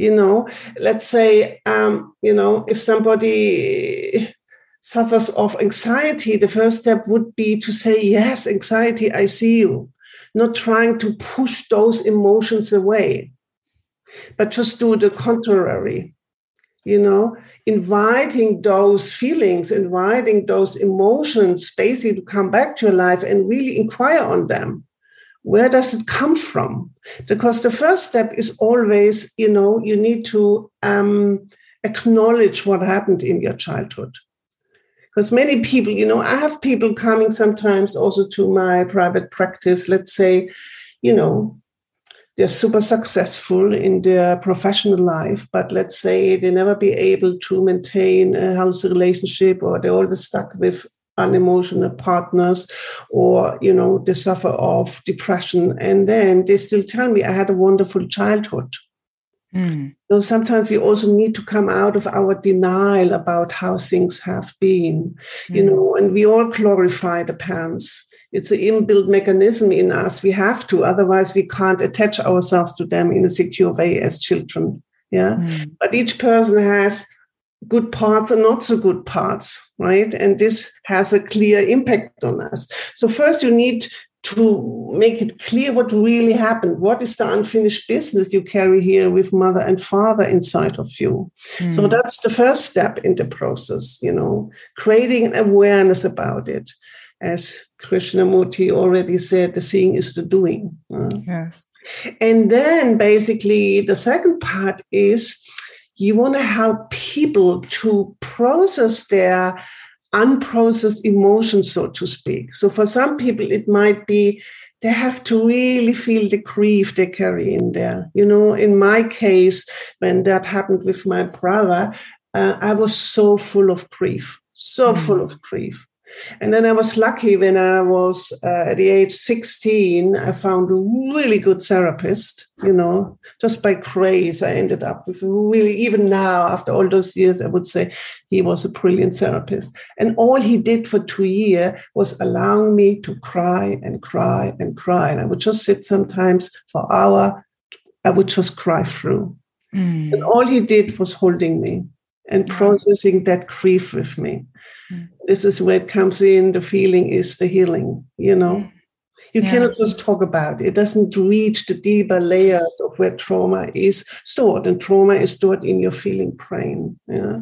you know let's say um, you know if somebody suffers of anxiety the first step would be to say yes anxiety i see you. Not trying to push those emotions away but just do the contrary you know? Inviting those feelings inviting those emotions basically to come back to your life and really inquire on them where does it come from? Because the first step is always, you know, you need to um, acknowledge what happened in your childhood. Because many people, you know, I have people coming sometimes also to my private practice, let's say, you know, they're super successful in their professional life, but let's say they never be able to maintain a healthy relationship or they're always stuck with unemotional partners or you know they suffer of depression and then they still tell me i had a wonderful childhood mm. so sometimes we also need to come out of our denial about how things have been mm. you know and we all glorify the parents it's an inbuilt mechanism in us we have to otherwise we can't attach ourselves to them in a secure way as children yeah mm. but each person has good parts and not so good parts, right? And this has a clear impact on us. So, first, you need to make it clear what really happened. What is the unfinished business you carry here with mother and father inside of you? Mm. So, that's the first step in the process, you know, creating an awareness about it. As Krishnamurti already said, the seeing is the doing. Yes. And then basically, the second part is you want to help people to process their unprocessed emotions, so to speak. So for some people, it might be they have to really feel the grief they carry in there. You know, in my case, when that happened with my brother, uh, I was so full of grief, so mm. full of grief. And then I was lucky when I was uh, at the age 16, I found a really good therapist, you know, just by grace. I ended up with really, even now, after all those years, I would say he was a brilliant therapist. And all he did for two years was allowing me to cry and cry and cry. And I would just sit sometimes for hour, I would just cry through. Mm. And all he did was holding me and processing that grief with me. Mm. This is where it comes in. The feeling is the healing, you know. Mm. You yeah. cannot just talk about it. It doesn't reach the deeper layers of where trauma is stored, and trauma is stored in your feeling brain. Yeah?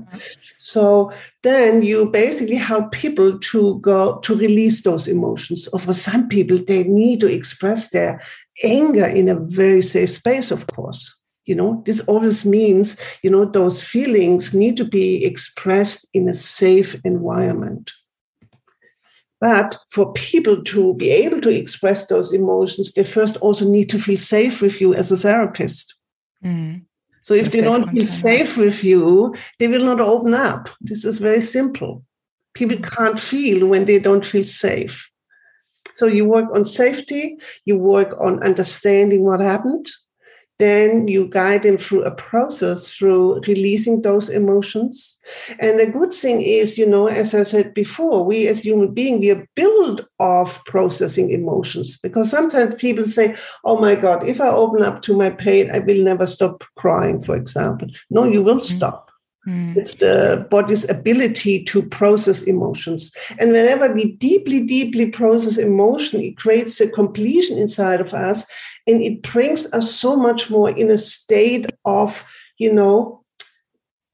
So then you basically help people to go to release those emotions. Or for some people, they need to express their anger in a very safe space, of course you know this always means you know those feelings need to be expressed in a safe environment. But for people to be able to express those emotions they first also need to feel safe with you as a therapist. Mm. so if they don't feel safe with you they will not open up. This is very simple. People mm. can't feel when they don't feel safe. So you work on safety you work on understanding what happened then you guide them through a process through releasing those emotions. And the good thing is, you know, as I said before, we as human beings, we are built of processing emotions because sometimes people say, oh my God, if I open up to my pain, I will never stop crying, for example. No, you will mm-hmm. stop. Mm. It's the body's ability to process emotions. And whenever we deeply, deeply process emotion, it creates a completion inside of us and it brings us so much more in a state of you know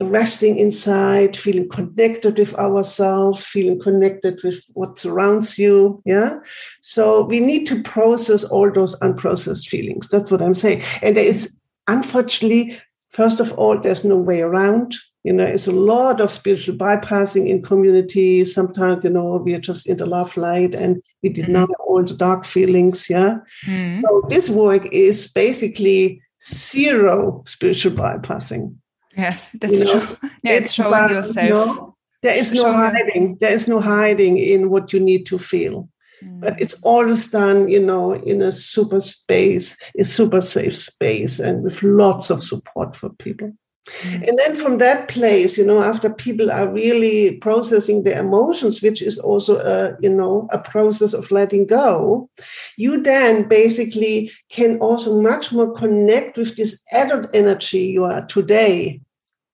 resting inside feeling connected with ourselves feeling connected with what surrounds you yeah so we need to process all those unprocessed feelings that's what i'm saying and there is unfortunately first of all there's no way around you know it's a lot of spiritual bypassing in communities sometimes you know we are just in the love light and we deny mm-hmm. all the dark feelings yeah mm-hmm. so this work is basically zero spiritual bypassing yes that's you know? true yeah it's, it's showing about, yourself you know, there is no hiding there is no hiding in what you need to feel but mm. it's always done you know in a super space a super safe space and with lots of support for people Mm. And then from that place, you know, after people are really processing their emotions, which is also a, you know, a process of letting go, you then basically can also much more connect with this adult energy you are today,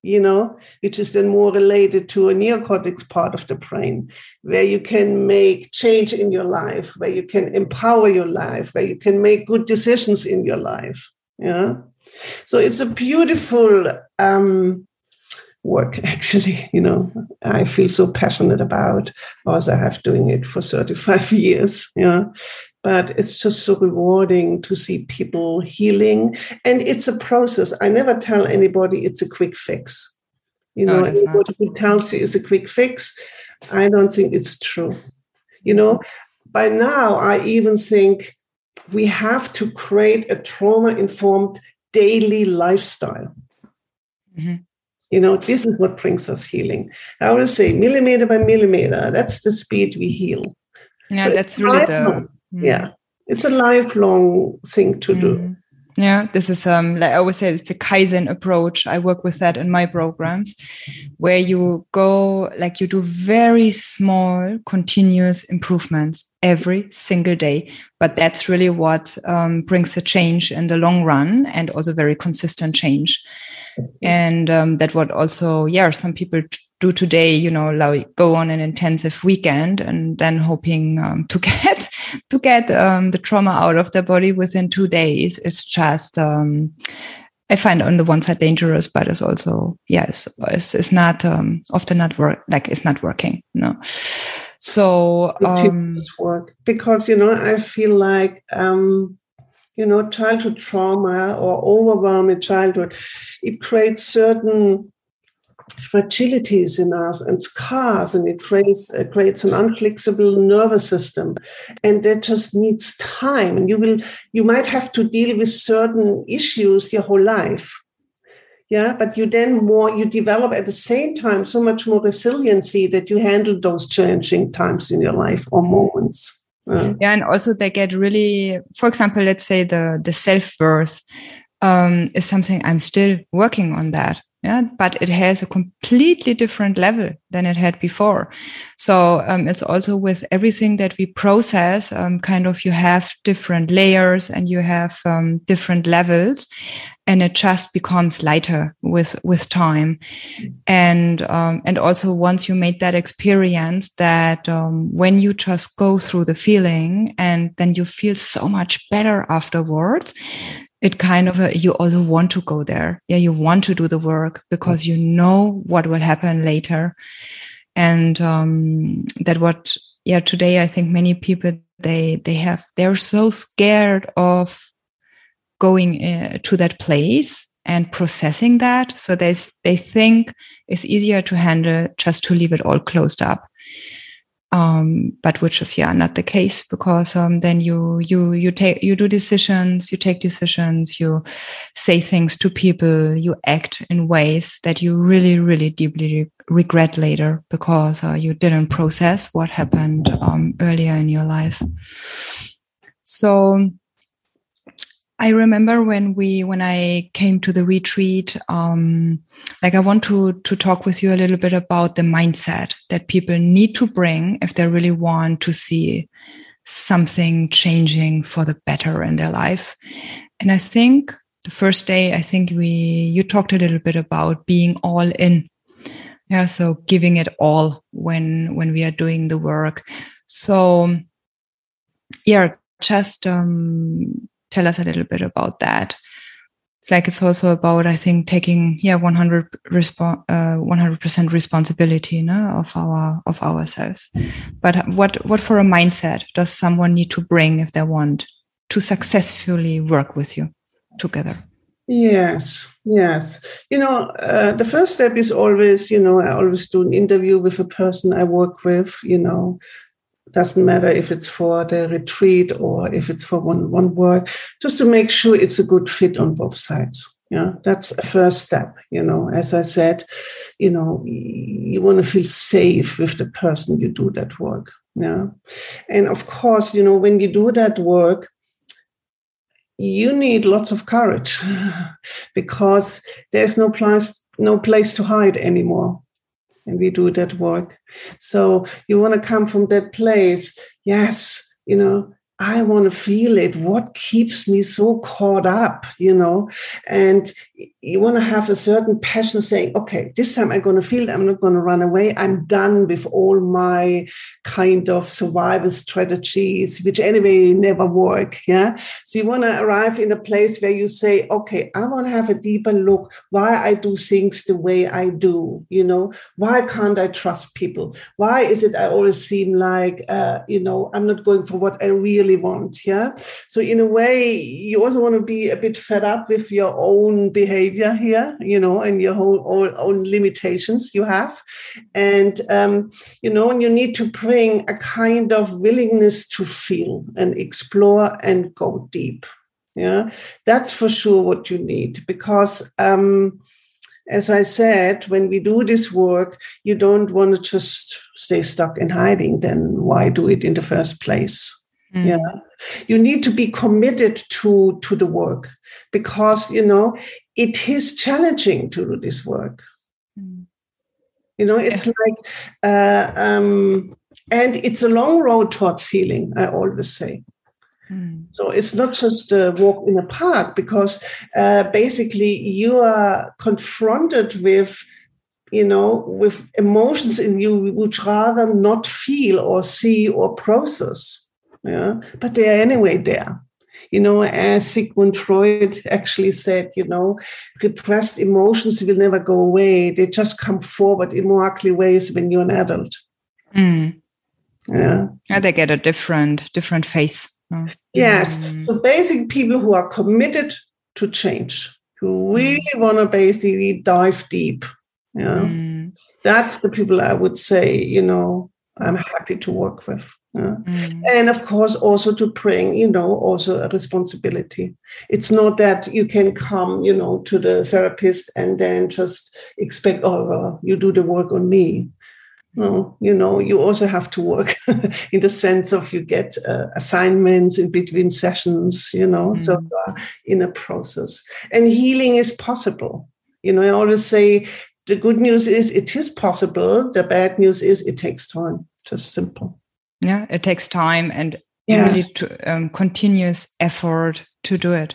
you know, which is then more related to a neocortex part of the brain, where you can make change in your life, where you can empower your life, where you can make good decisions in your life. Yeah. So it's a beautiful um, work, actually. You know, I feel so passionate about, as I have doing it for 35 years. Yeah. but it's just so rewarding to see people healing. And it's a process. I never tell anybody it's a quick fix. You know, no, anybody who tells you it's a quick fix, I don't think it's true. You know, by now, I even think we have to create a trauma informed daily lifestyle. Mm-hmm. You know, this is what brings us healing. I always say millimeter by millimeter, that's the speed we heal. Yeah, so that's really the. Mm. Yeah, it's a lifelong thing to mm. do. Yeah, this is um like I always say it's a Kaizen approach. I work with that in my programs where you go like you do very small continuous improvements every single day. But that's really what um, brings a change in the long run and also very consistent change. And um, that what also, yeah, some people do today, you know, like go on an intensive weekend and then hoping um, to get to get um, the trauma out of their body within two days. It's just um, I find on the one side dangerous, but it's also yes, it's, it's not um, often not work like it's not working. No. So um, work because you know I feel like um, you know childhood trauma or overwhelming childhood it creates certain fragilities in us and scars, and it creates, uh, creates an unflexible nervous system, and that just needs time. And you will, you might have to deal with certain issues your whole life. Yeah, but you then more you develop at the same time so much more resiliency that you handle those challenging times in your life or moments. Yeah, yeah and also they get really, for example, let's say the the self worth um, is something I'm still working on that yeah but it has a completely different level than it had before. So um, it's also with everything that we process um, kind of you have different layers and you have um, different levels and it just becomes lighter with with time. And um, and also once you make that experience that um, when you just go through the feeling and then you feel so much better afterwards it kind of a, you also want to go there. Yeah, you want to do the work because you know what will happen later, and um, that what yeah today I think many people they they have they're so scared of going uh, to that place and processing that. So they they think it's easier to handle just to leave it all closed up um, but which is yeah not the case because um, then you you you take you do decisions you take decisions you say things to people you act in ways that you really really deeply re regret later because uh, you didn't process what happened um, earlier in your life. So I remember when we when I came to the retreat, um, like I want to to talk with you a little bit about the mindset that people need to bring if they really want to see something changing for the better in their life. And I think the first day, I think we you talked a little bit about being all in. Yeah, so giving it all when when we are doing the work. So yeah, just um tell us a little bit about that. It's like it's also about, I think, taking yeah 100 respo- uh, 100% responsibility no, of our of ourselves. But what what for a mindset does someone need to bring if they want to successfully work with you together? Yes, yes. You know, uh, the first step is always, you know, I always do an interview with a person I work with, you know, doesn't matter if it's for the retreat or if it's for one one work just to make sure it's a good fit on both sides. Yeah that's a first step you know. As i said you know you want to feel safe with the person you do that work yeah. And of course you know when you do that work you need lots of courage because there's no place no place to hide anymore and we do that work. So you want to come from that place. Yes, you know, I want to feel it. What keeps me so caught up, you know? And you want to have a certain passion saying, okay, this time I'm going to feel it. I'm not going to run away. I'm done with all my kind of survival strategies, which anyway never work. Yeah. So you want to arrive in a place where you say, okay, I want to have a deeper look why I do things the way I do. You know, why can't I trust people? Why is it I always seem like, uh, you know, I'm not going for what I really really want. Yeah. So in a way, you also want to be a bit fed up with your own behavior here, you know, and your whole own, own limitations you have. And, um, you know, and you need to bring a kind of willingness to feel and explore and go deep. Yeah. That's for sure what you need because, um, as I said, when we do this work, you don't want to just stay stuck in hiding. Then why do it in the first place? Mm. Yeah, you need to be committed to to the work because you know it is challenging to do this work. Mm. You know, it's yeah. like, uh, um, and it's a long road towards healing. I always say. Hmm. So it's not just a walk in a park because uh, basically you are confronted with, you know, with emotions in you which rather not feel or see or process. Yeah, but they are anyway there. You know, as Sigmund Freud actually said, you know, repressed emotions will never go away. They just come forward in more ugly ways when you're an adult. Mm. Yeah. yeah. They get a different different face. Mm. Yes. Mm. So basically, people who are committed to change, who really mm. want to basically dive deep. Yeah. Mm. That's the people I would say, you know, I'm happy to work with. Yeah. Mm. And of course, also to bring, you know, also a responsibility. It's not that you can come, you know, to the therapist and then just expect, oh, well, you do the work on me. No, you know, you also have to work in the sense of you get uh, assignments in between sessions, you know, mm. so uh, in a process. And healing is possible. You know, I always say the good news is it is possible. The bad news is it takes time. Just simple. Yeah, it takes time and yes. really to, um, continuous effort to do it.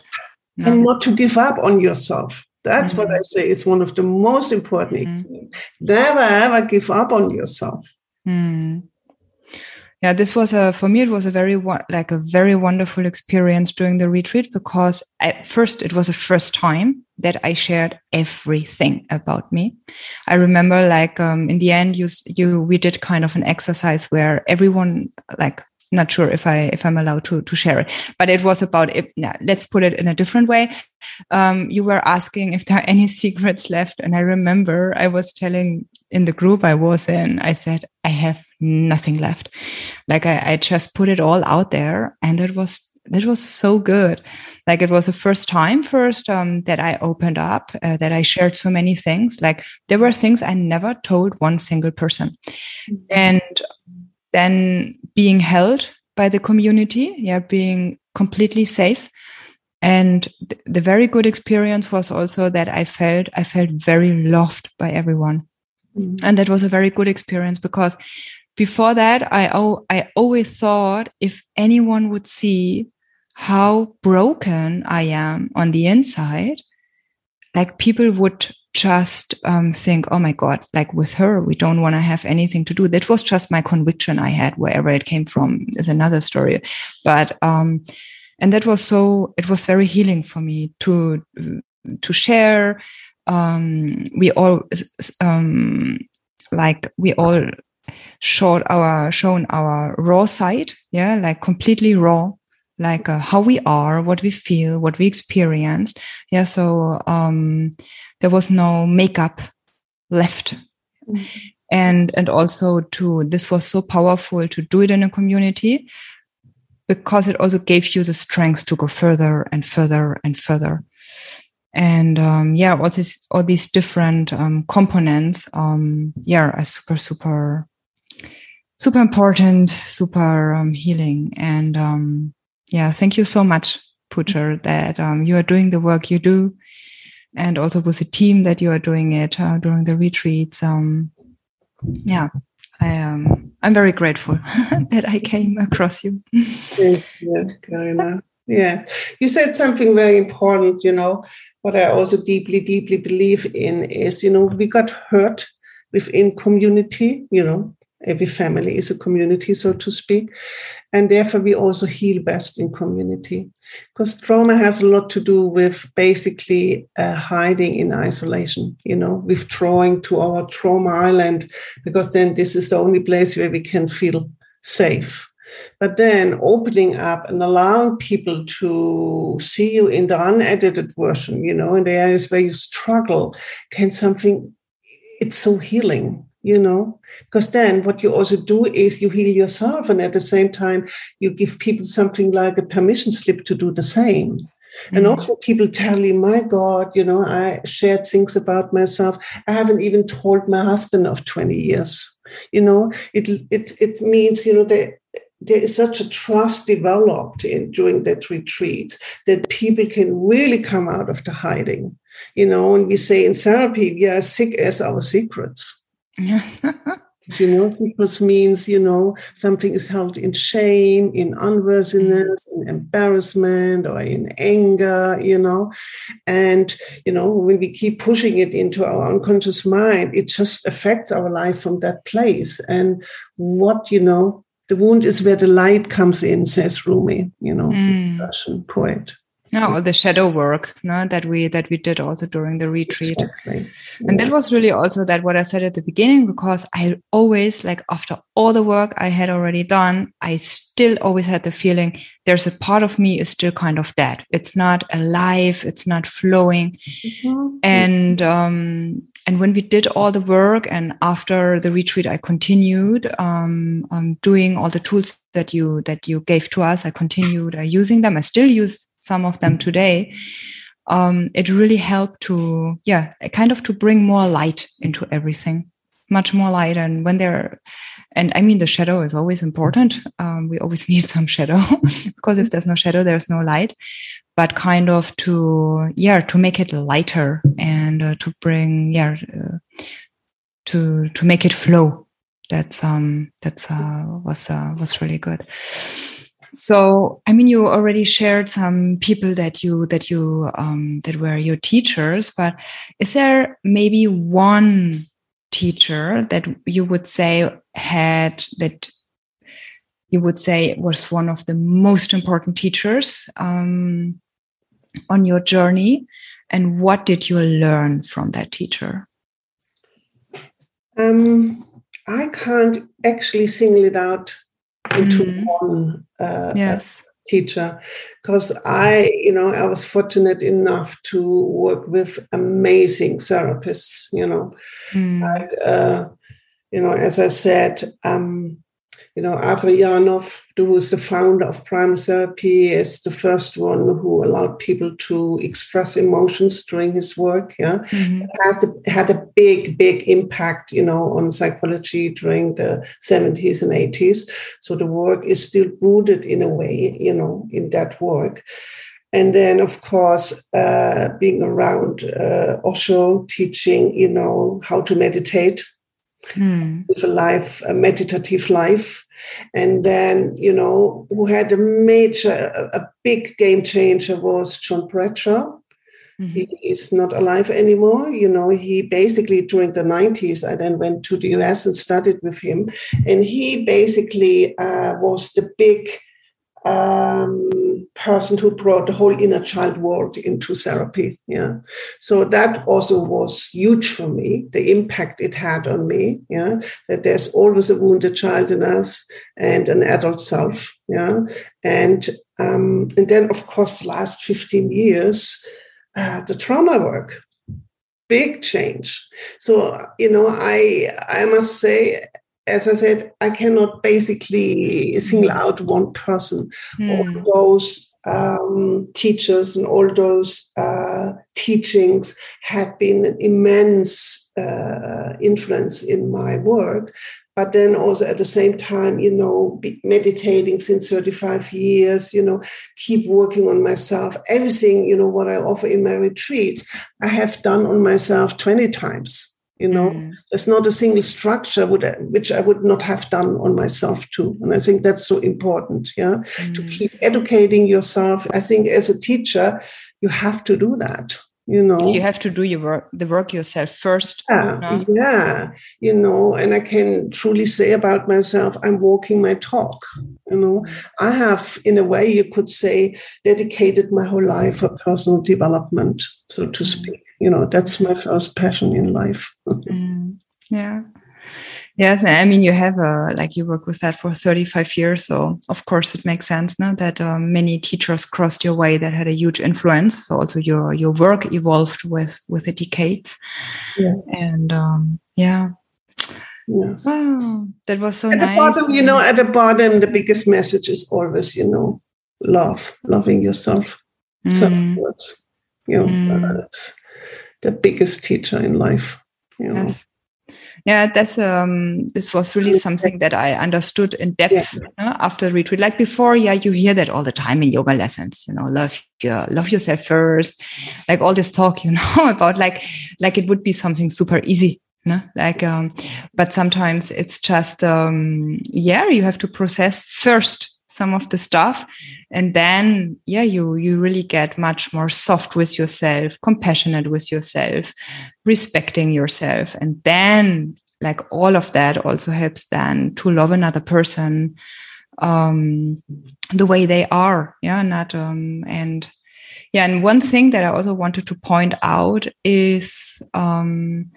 And not to give up on yourself. That's mm-hmm. what I say is one of the most important. Mm-hmm. Never ever give up on yourself. Mm. Yeah, this was a for me. It was a very like a very wonderful experience during the retreat because at first it was the first time that I shared everything about me. I remember like um, in the end, you you we did kind of an exercise where everyone like not sure if I if I'm allowed to to share it, but it was about it. let's put it in a different way. Um, you were asking if there are any secrets left, and I remember I was telling in the group I was in, I said I have nothing left. Like I, I just put it all out there, and it was it was so good. Like it was the first time first um, that I opened up, uh, that I shared so many things. Like there were things I never told one single person, mm-hmm. and then being held by the community, yeah, being completely safe. And th- the very good experience was also that I felt I felt very loved by everyone. Mm. And that was a very good experience because before that I oh, I always thought if anyone would see how broken I am on the inside, like people would just um, think, oh my God, like with her, we don't want to have anything to do. That was just my conviction I had, wherever it came from is another story. But, um, and that was so, it was very healing for me to, to share. Um, we all, um, like we all showed our, shown our raw side. Yeah. Like completely raw like uh, how we are, what we feel, what we experience. Yeah. So, um, there was no makeup left. Mm-hmm. And, and also to, this was so powerful to do it in a community because it also gave you the strength to go further and further and further. And, um, yeah, all these, all these different, um, components, um, yeah, are super, super, super important, super, um, healing. And, um, yeah, thank you so much, Puja, that, um, you are doing the work you do and also with the team that you are doing it uh, during the retreats. Um, yeah, I am. Um, I'm very grateful that I came across you. Thank you, Carina. Yeah, you said something very important. You know, what I also deeply, deeply believe in is, you know, we got hurt within community. You know, every family is a community, so to speak. And therefore, we also heal best in community. Because trauma has a lot to do with basically uh, hiding in isolation, you know, withdrawing to our trauma island, because then this is the only place where we can feel safe. but then opening up and allowing people to see you in the unedited version, you know, in the areas where you struggle, can something, it's so healing, you know, because then what you also do is you heal yourself. And at the same time, you give people something like a permission slip to do the same. Mm-hmm. And often people tell you, my God, you know, I shared things about myself. I haven't even told my husband of 20 years. You know, it it it means, you know, that there is such a trust developed in during that retreat that people can really come out of the hiding. You know, and we say in therapy, we are sick as our secrets. you know, means, you know, something is held in shame, in unworthiness, in embarrassment, or in anger, you know. And, you know, when we keep pushing it into our unconscious mind, it just affects our life from that place. And what, you know, the wound is where the light comes in, says Rumi, you know, mm. Russian poet. No, the shadow work no, that we that we did also during the retreat. Exactly. And that was really also that what I said at the beginning, because I always like after all the work I had already done, I still always had the feeling there's a part of me is still kind of dead. It's not alive, it's not flowing. Mm-hmm. And um and when we did all the work and after the retreat i continued um, um, doing all the tools that you that you gave to us i continued uh, using them i still use some of them today um, it really helped to yeah kind of to bring more light into everything much more light. And when they're and i mean the shadow is always important. Um, we always need some shadow because if there's no shadow there's no light. But kind of to yeah to make it lighter and uh, to bring yeah uh, to to make it flow. That's um that's uh was uh was really good so i mean you already shared some people that you that you um that were your teachers but is there maybe one teacher that you would say had that you would say was one of the most important teachers um, on your journey? And what did you learn from that teacher? Um, i can't actually single it out into mm. one uh, yes teacher because i you know i was fortunate enough to work with amazing therapists you know mm. like uh, you know as i said um, you know, Arthur Janov, who was the founder of Primal Therapy, is the first one who allowed people to express emotions during his work. Yeah, mm-hmm. has a, had a big, big impact, you know, on psychology during the 70s and 80s. So the work is still rooted in a way, you know, in that work. And then, of course, uh, being around uh, Osho, teaching, you know, how to meditate, mm. live a life, a meditative life and then, you know, who had a major, a, a big game changer was John Bradshaw. Mm-hmm. He is not alive anymore. You know, he basically during the 90s, I then went to the US and studied with him. And he basically uh, was the big um, person who brought the whole inner child world into therapy. Yeah. So that also was huge for me, the impact it had on me. Yeah. That there's always a wounded child in us and an adult self. Yeah. And um, and then of course the last 15 years, uh, the trauma work. Big change. So, you know, I I must say as I said, I cannot basically single out one person. Mm. All those um, teachers and all those uh, teachings had been an immense uh, influence in my work. But then also at the same time, you know, meditating since 35 years, you know, keep working on myself. Everything, you know, what I offer in my retreats, I have done on myself 20 times you know mm. there's not a single structure would, which i would not have done on myself too and i think that's so important yeah mm. to keep educating yourself i think as a teacher you have to do that you know you have to do your work the work yourself first yeah, no? yeah you know and i can truly say about myself i'm walking my talk you know mm. i have in a way you could say dedicated my whole life for personal development so to mm. speak you know that's my first passion in life mm, yeah Yes, I mean you have a like you work with that for 35 years, so of course it makes sense now that um, many teachers crossed your way that had a huge influence. So also your your work evolved with with the decades, yes. and um, yeah. Yes. Wow, that was so at nice. The bottom, you know, at the bottom, the biggest message is always, you know, love, loving yourself. Mm. So you know, mm. The biggest teacher in life. You know. Yes yeah that's um this was really something that i understood in depth yeah. after retreat like before yeah you hear that all the time in yoga lessons you know love your love yourself first like all this talk you know about like like it would be something super easy no? like um but sometimes it's just um yeah you have to process first some of the stuff. And then yeah you you really get much more soft with yourself compassionate with yourself respecting yourself. And then like all of that also helps then to love another person um the way they are yeah not um and yeah and one thing that i also wanted to point out is um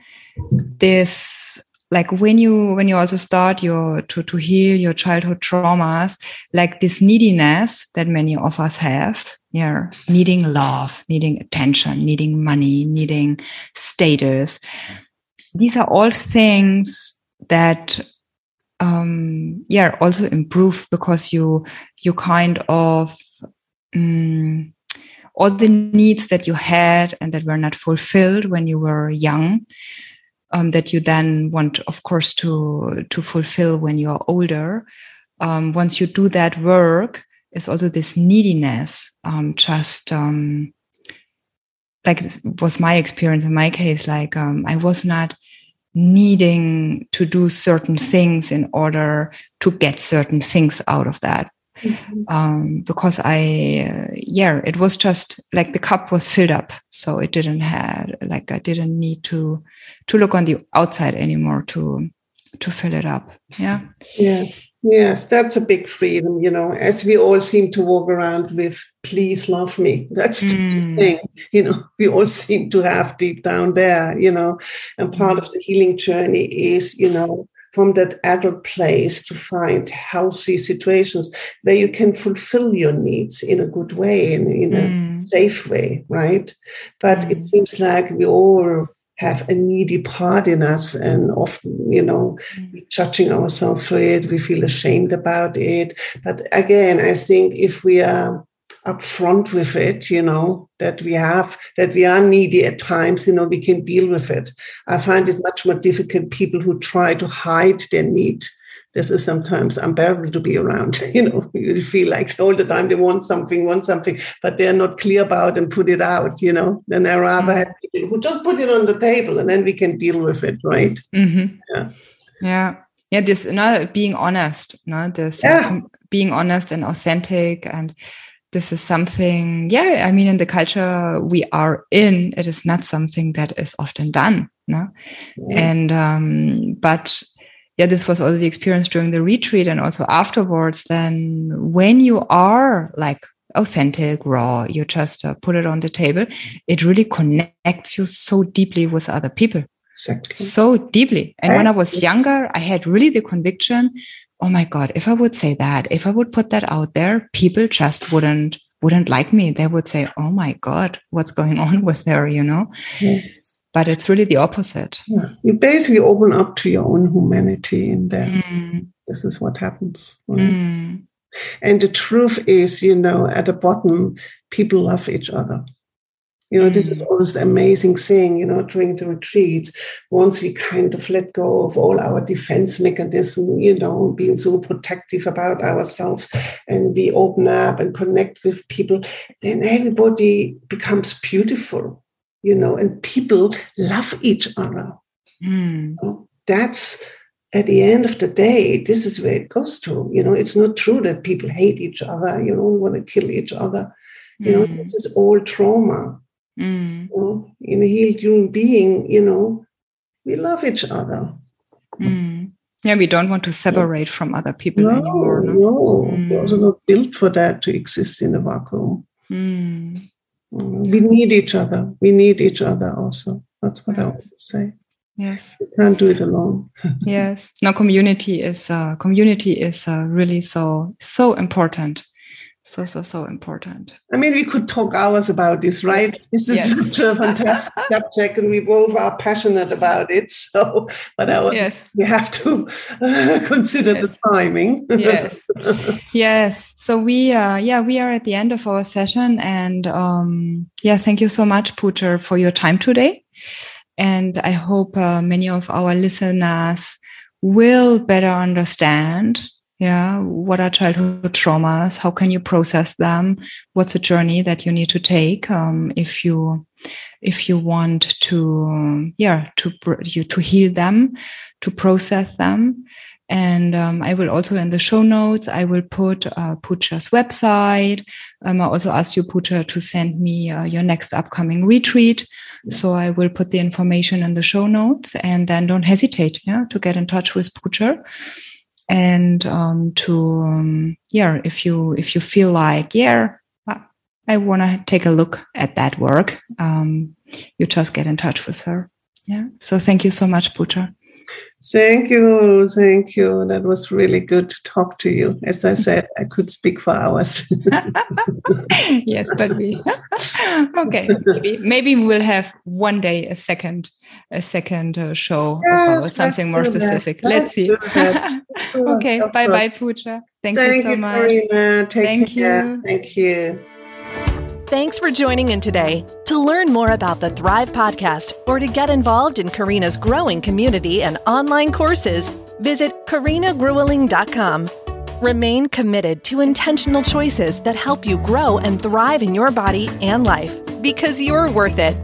this like when you when you also start your to to heal your childhood traumas like this neediness that many of us have yeah needing love needing attention needing money needing status these are all things that um yeah also improve because you you kind of um, all the needs that you had and that were not fulfilled when you were young um, that you then want, of course, to to fulfill when you are older. Um, once you do that work, is also this neediness. Um, just um, like was my experience in my case. Like um, I was not needing to do certain things in order to get certain things out of that. Mm-hmm. Um, because I, uh, yeah, it was just like the cup was filled up, so it didn't have like I didn't need to to look on the outside anymore to to fill it up. Yeah, yeah, yes, that's a big freedom, you know. As we all seem to walk around with "Please love me," that's the mm. thing, you know. We all seem to have deep down there, you know, and part mm. of the healing journey is, you know from that adult place to find healthy situations where you can fulfill your needs in a good way and in a mm. safe way, right? But mm. it seems like we all have a needy part in us and often you know mm. judging ourselves for it we feel ashamed about it but again i think if we are upfront with it, you know, that we have, that we are needy at times, you know, we can deal with it. I find it much more difficult people who try to hide their need. This is sometimes unbearable to be around. You know, you feel like all the time they want something, want something, but they're not clear about and put it out, you know. Then I rather mm-hmm. have people who just put it on the table and then we can deal with it, right? Mm-hmm. Yeah. Yeah. Yeah. This, you no, being honest, no, this yeah. uh, being honest and authentic and this is something, yeah, I mean, in the culture we are in, it is not something that is often done. No? Yeah. And, um, but yeah, this was also the experience during the retreat and also afterwards. Then when you are like authentic, raw, you just uh, put it on the table, it really connects you so deeply with other people. Exactly. So deeply. And when I was younger, I had really the conviction oh my god if i would say that if i would put that out there people just wouldn't wouldn't like me they would say oh my god what's going on with her you know yes. but it's really the opposite yeah. you basically open up to your own humanity and then mm. this is what happens right? mm. and the truth is you know at the bottom people love each other you know, this is mm. always the amazing thing, you know, during the retreats, once we kind of let go of all our defense mechanism, you know, being so protective about ourselves and we open up and connect with people, then everybody becomes beautiful, you know, and people love each other. Mm. That's at the end of the day, this is where it goes to. You know, it's not true that people hate each other, you know, want to kill each other. You know, this mm. is all trauma Mm. You know, in a healed human being, you know, we love each other. Mm. Yeah, we don't want to separate from other people no, anymore. No, no. Mm. we're also not built for that to exist in a vacuum. Mm. mm. We need each other. We need each other also. That's what I want to say. yes you can't do it alone yes no community is uh, community is uh, really so so important so so so important. I mean we could talk hours about this right? This is yes. such a fantastic subject and we both are passionate about it so but I yes. we have to uh, consider yes. the timing. Yes. Yes. So we uh yeah we are at the end of our session and um yeah thank you so much Puja for your time today. And i hope uh, many of our listeners will better understand yeah. What are childhood traumas? How can you process them? What's a journey that you need to take um, if you if you want to yeah to you to heal them to process them? And um, I will also in the show notes, I will put uh, website. Um, I also asked you, Puja, to send me uh, your next upcoming retreat. So I will put the information in the show notes and then don't hesitate yeah, to get in touch with Puja and um, to um, yeah if you if you feel like yeah i want to take a look at that work um, you just get in touch with her yeah so thank you so much Puja Thank you. Thank you. That was really good to talk to you. As I said, I could speak for hours. yes, but we okay. Maybe maybe we'll have one day a second a second uh, show yes, about something more specific. Let's, see. okay. Bye bye, Puja. Thank, Thank you so you, much. Thank care. you. Thank you. Thanks for joining in today. To learn more about the Thrive podcast or to get involved in Carina's growing community and online courses, visit karinagrueling.com. Remain committed to intentional choices that help you grow and thrive in your body and life because you're worth it.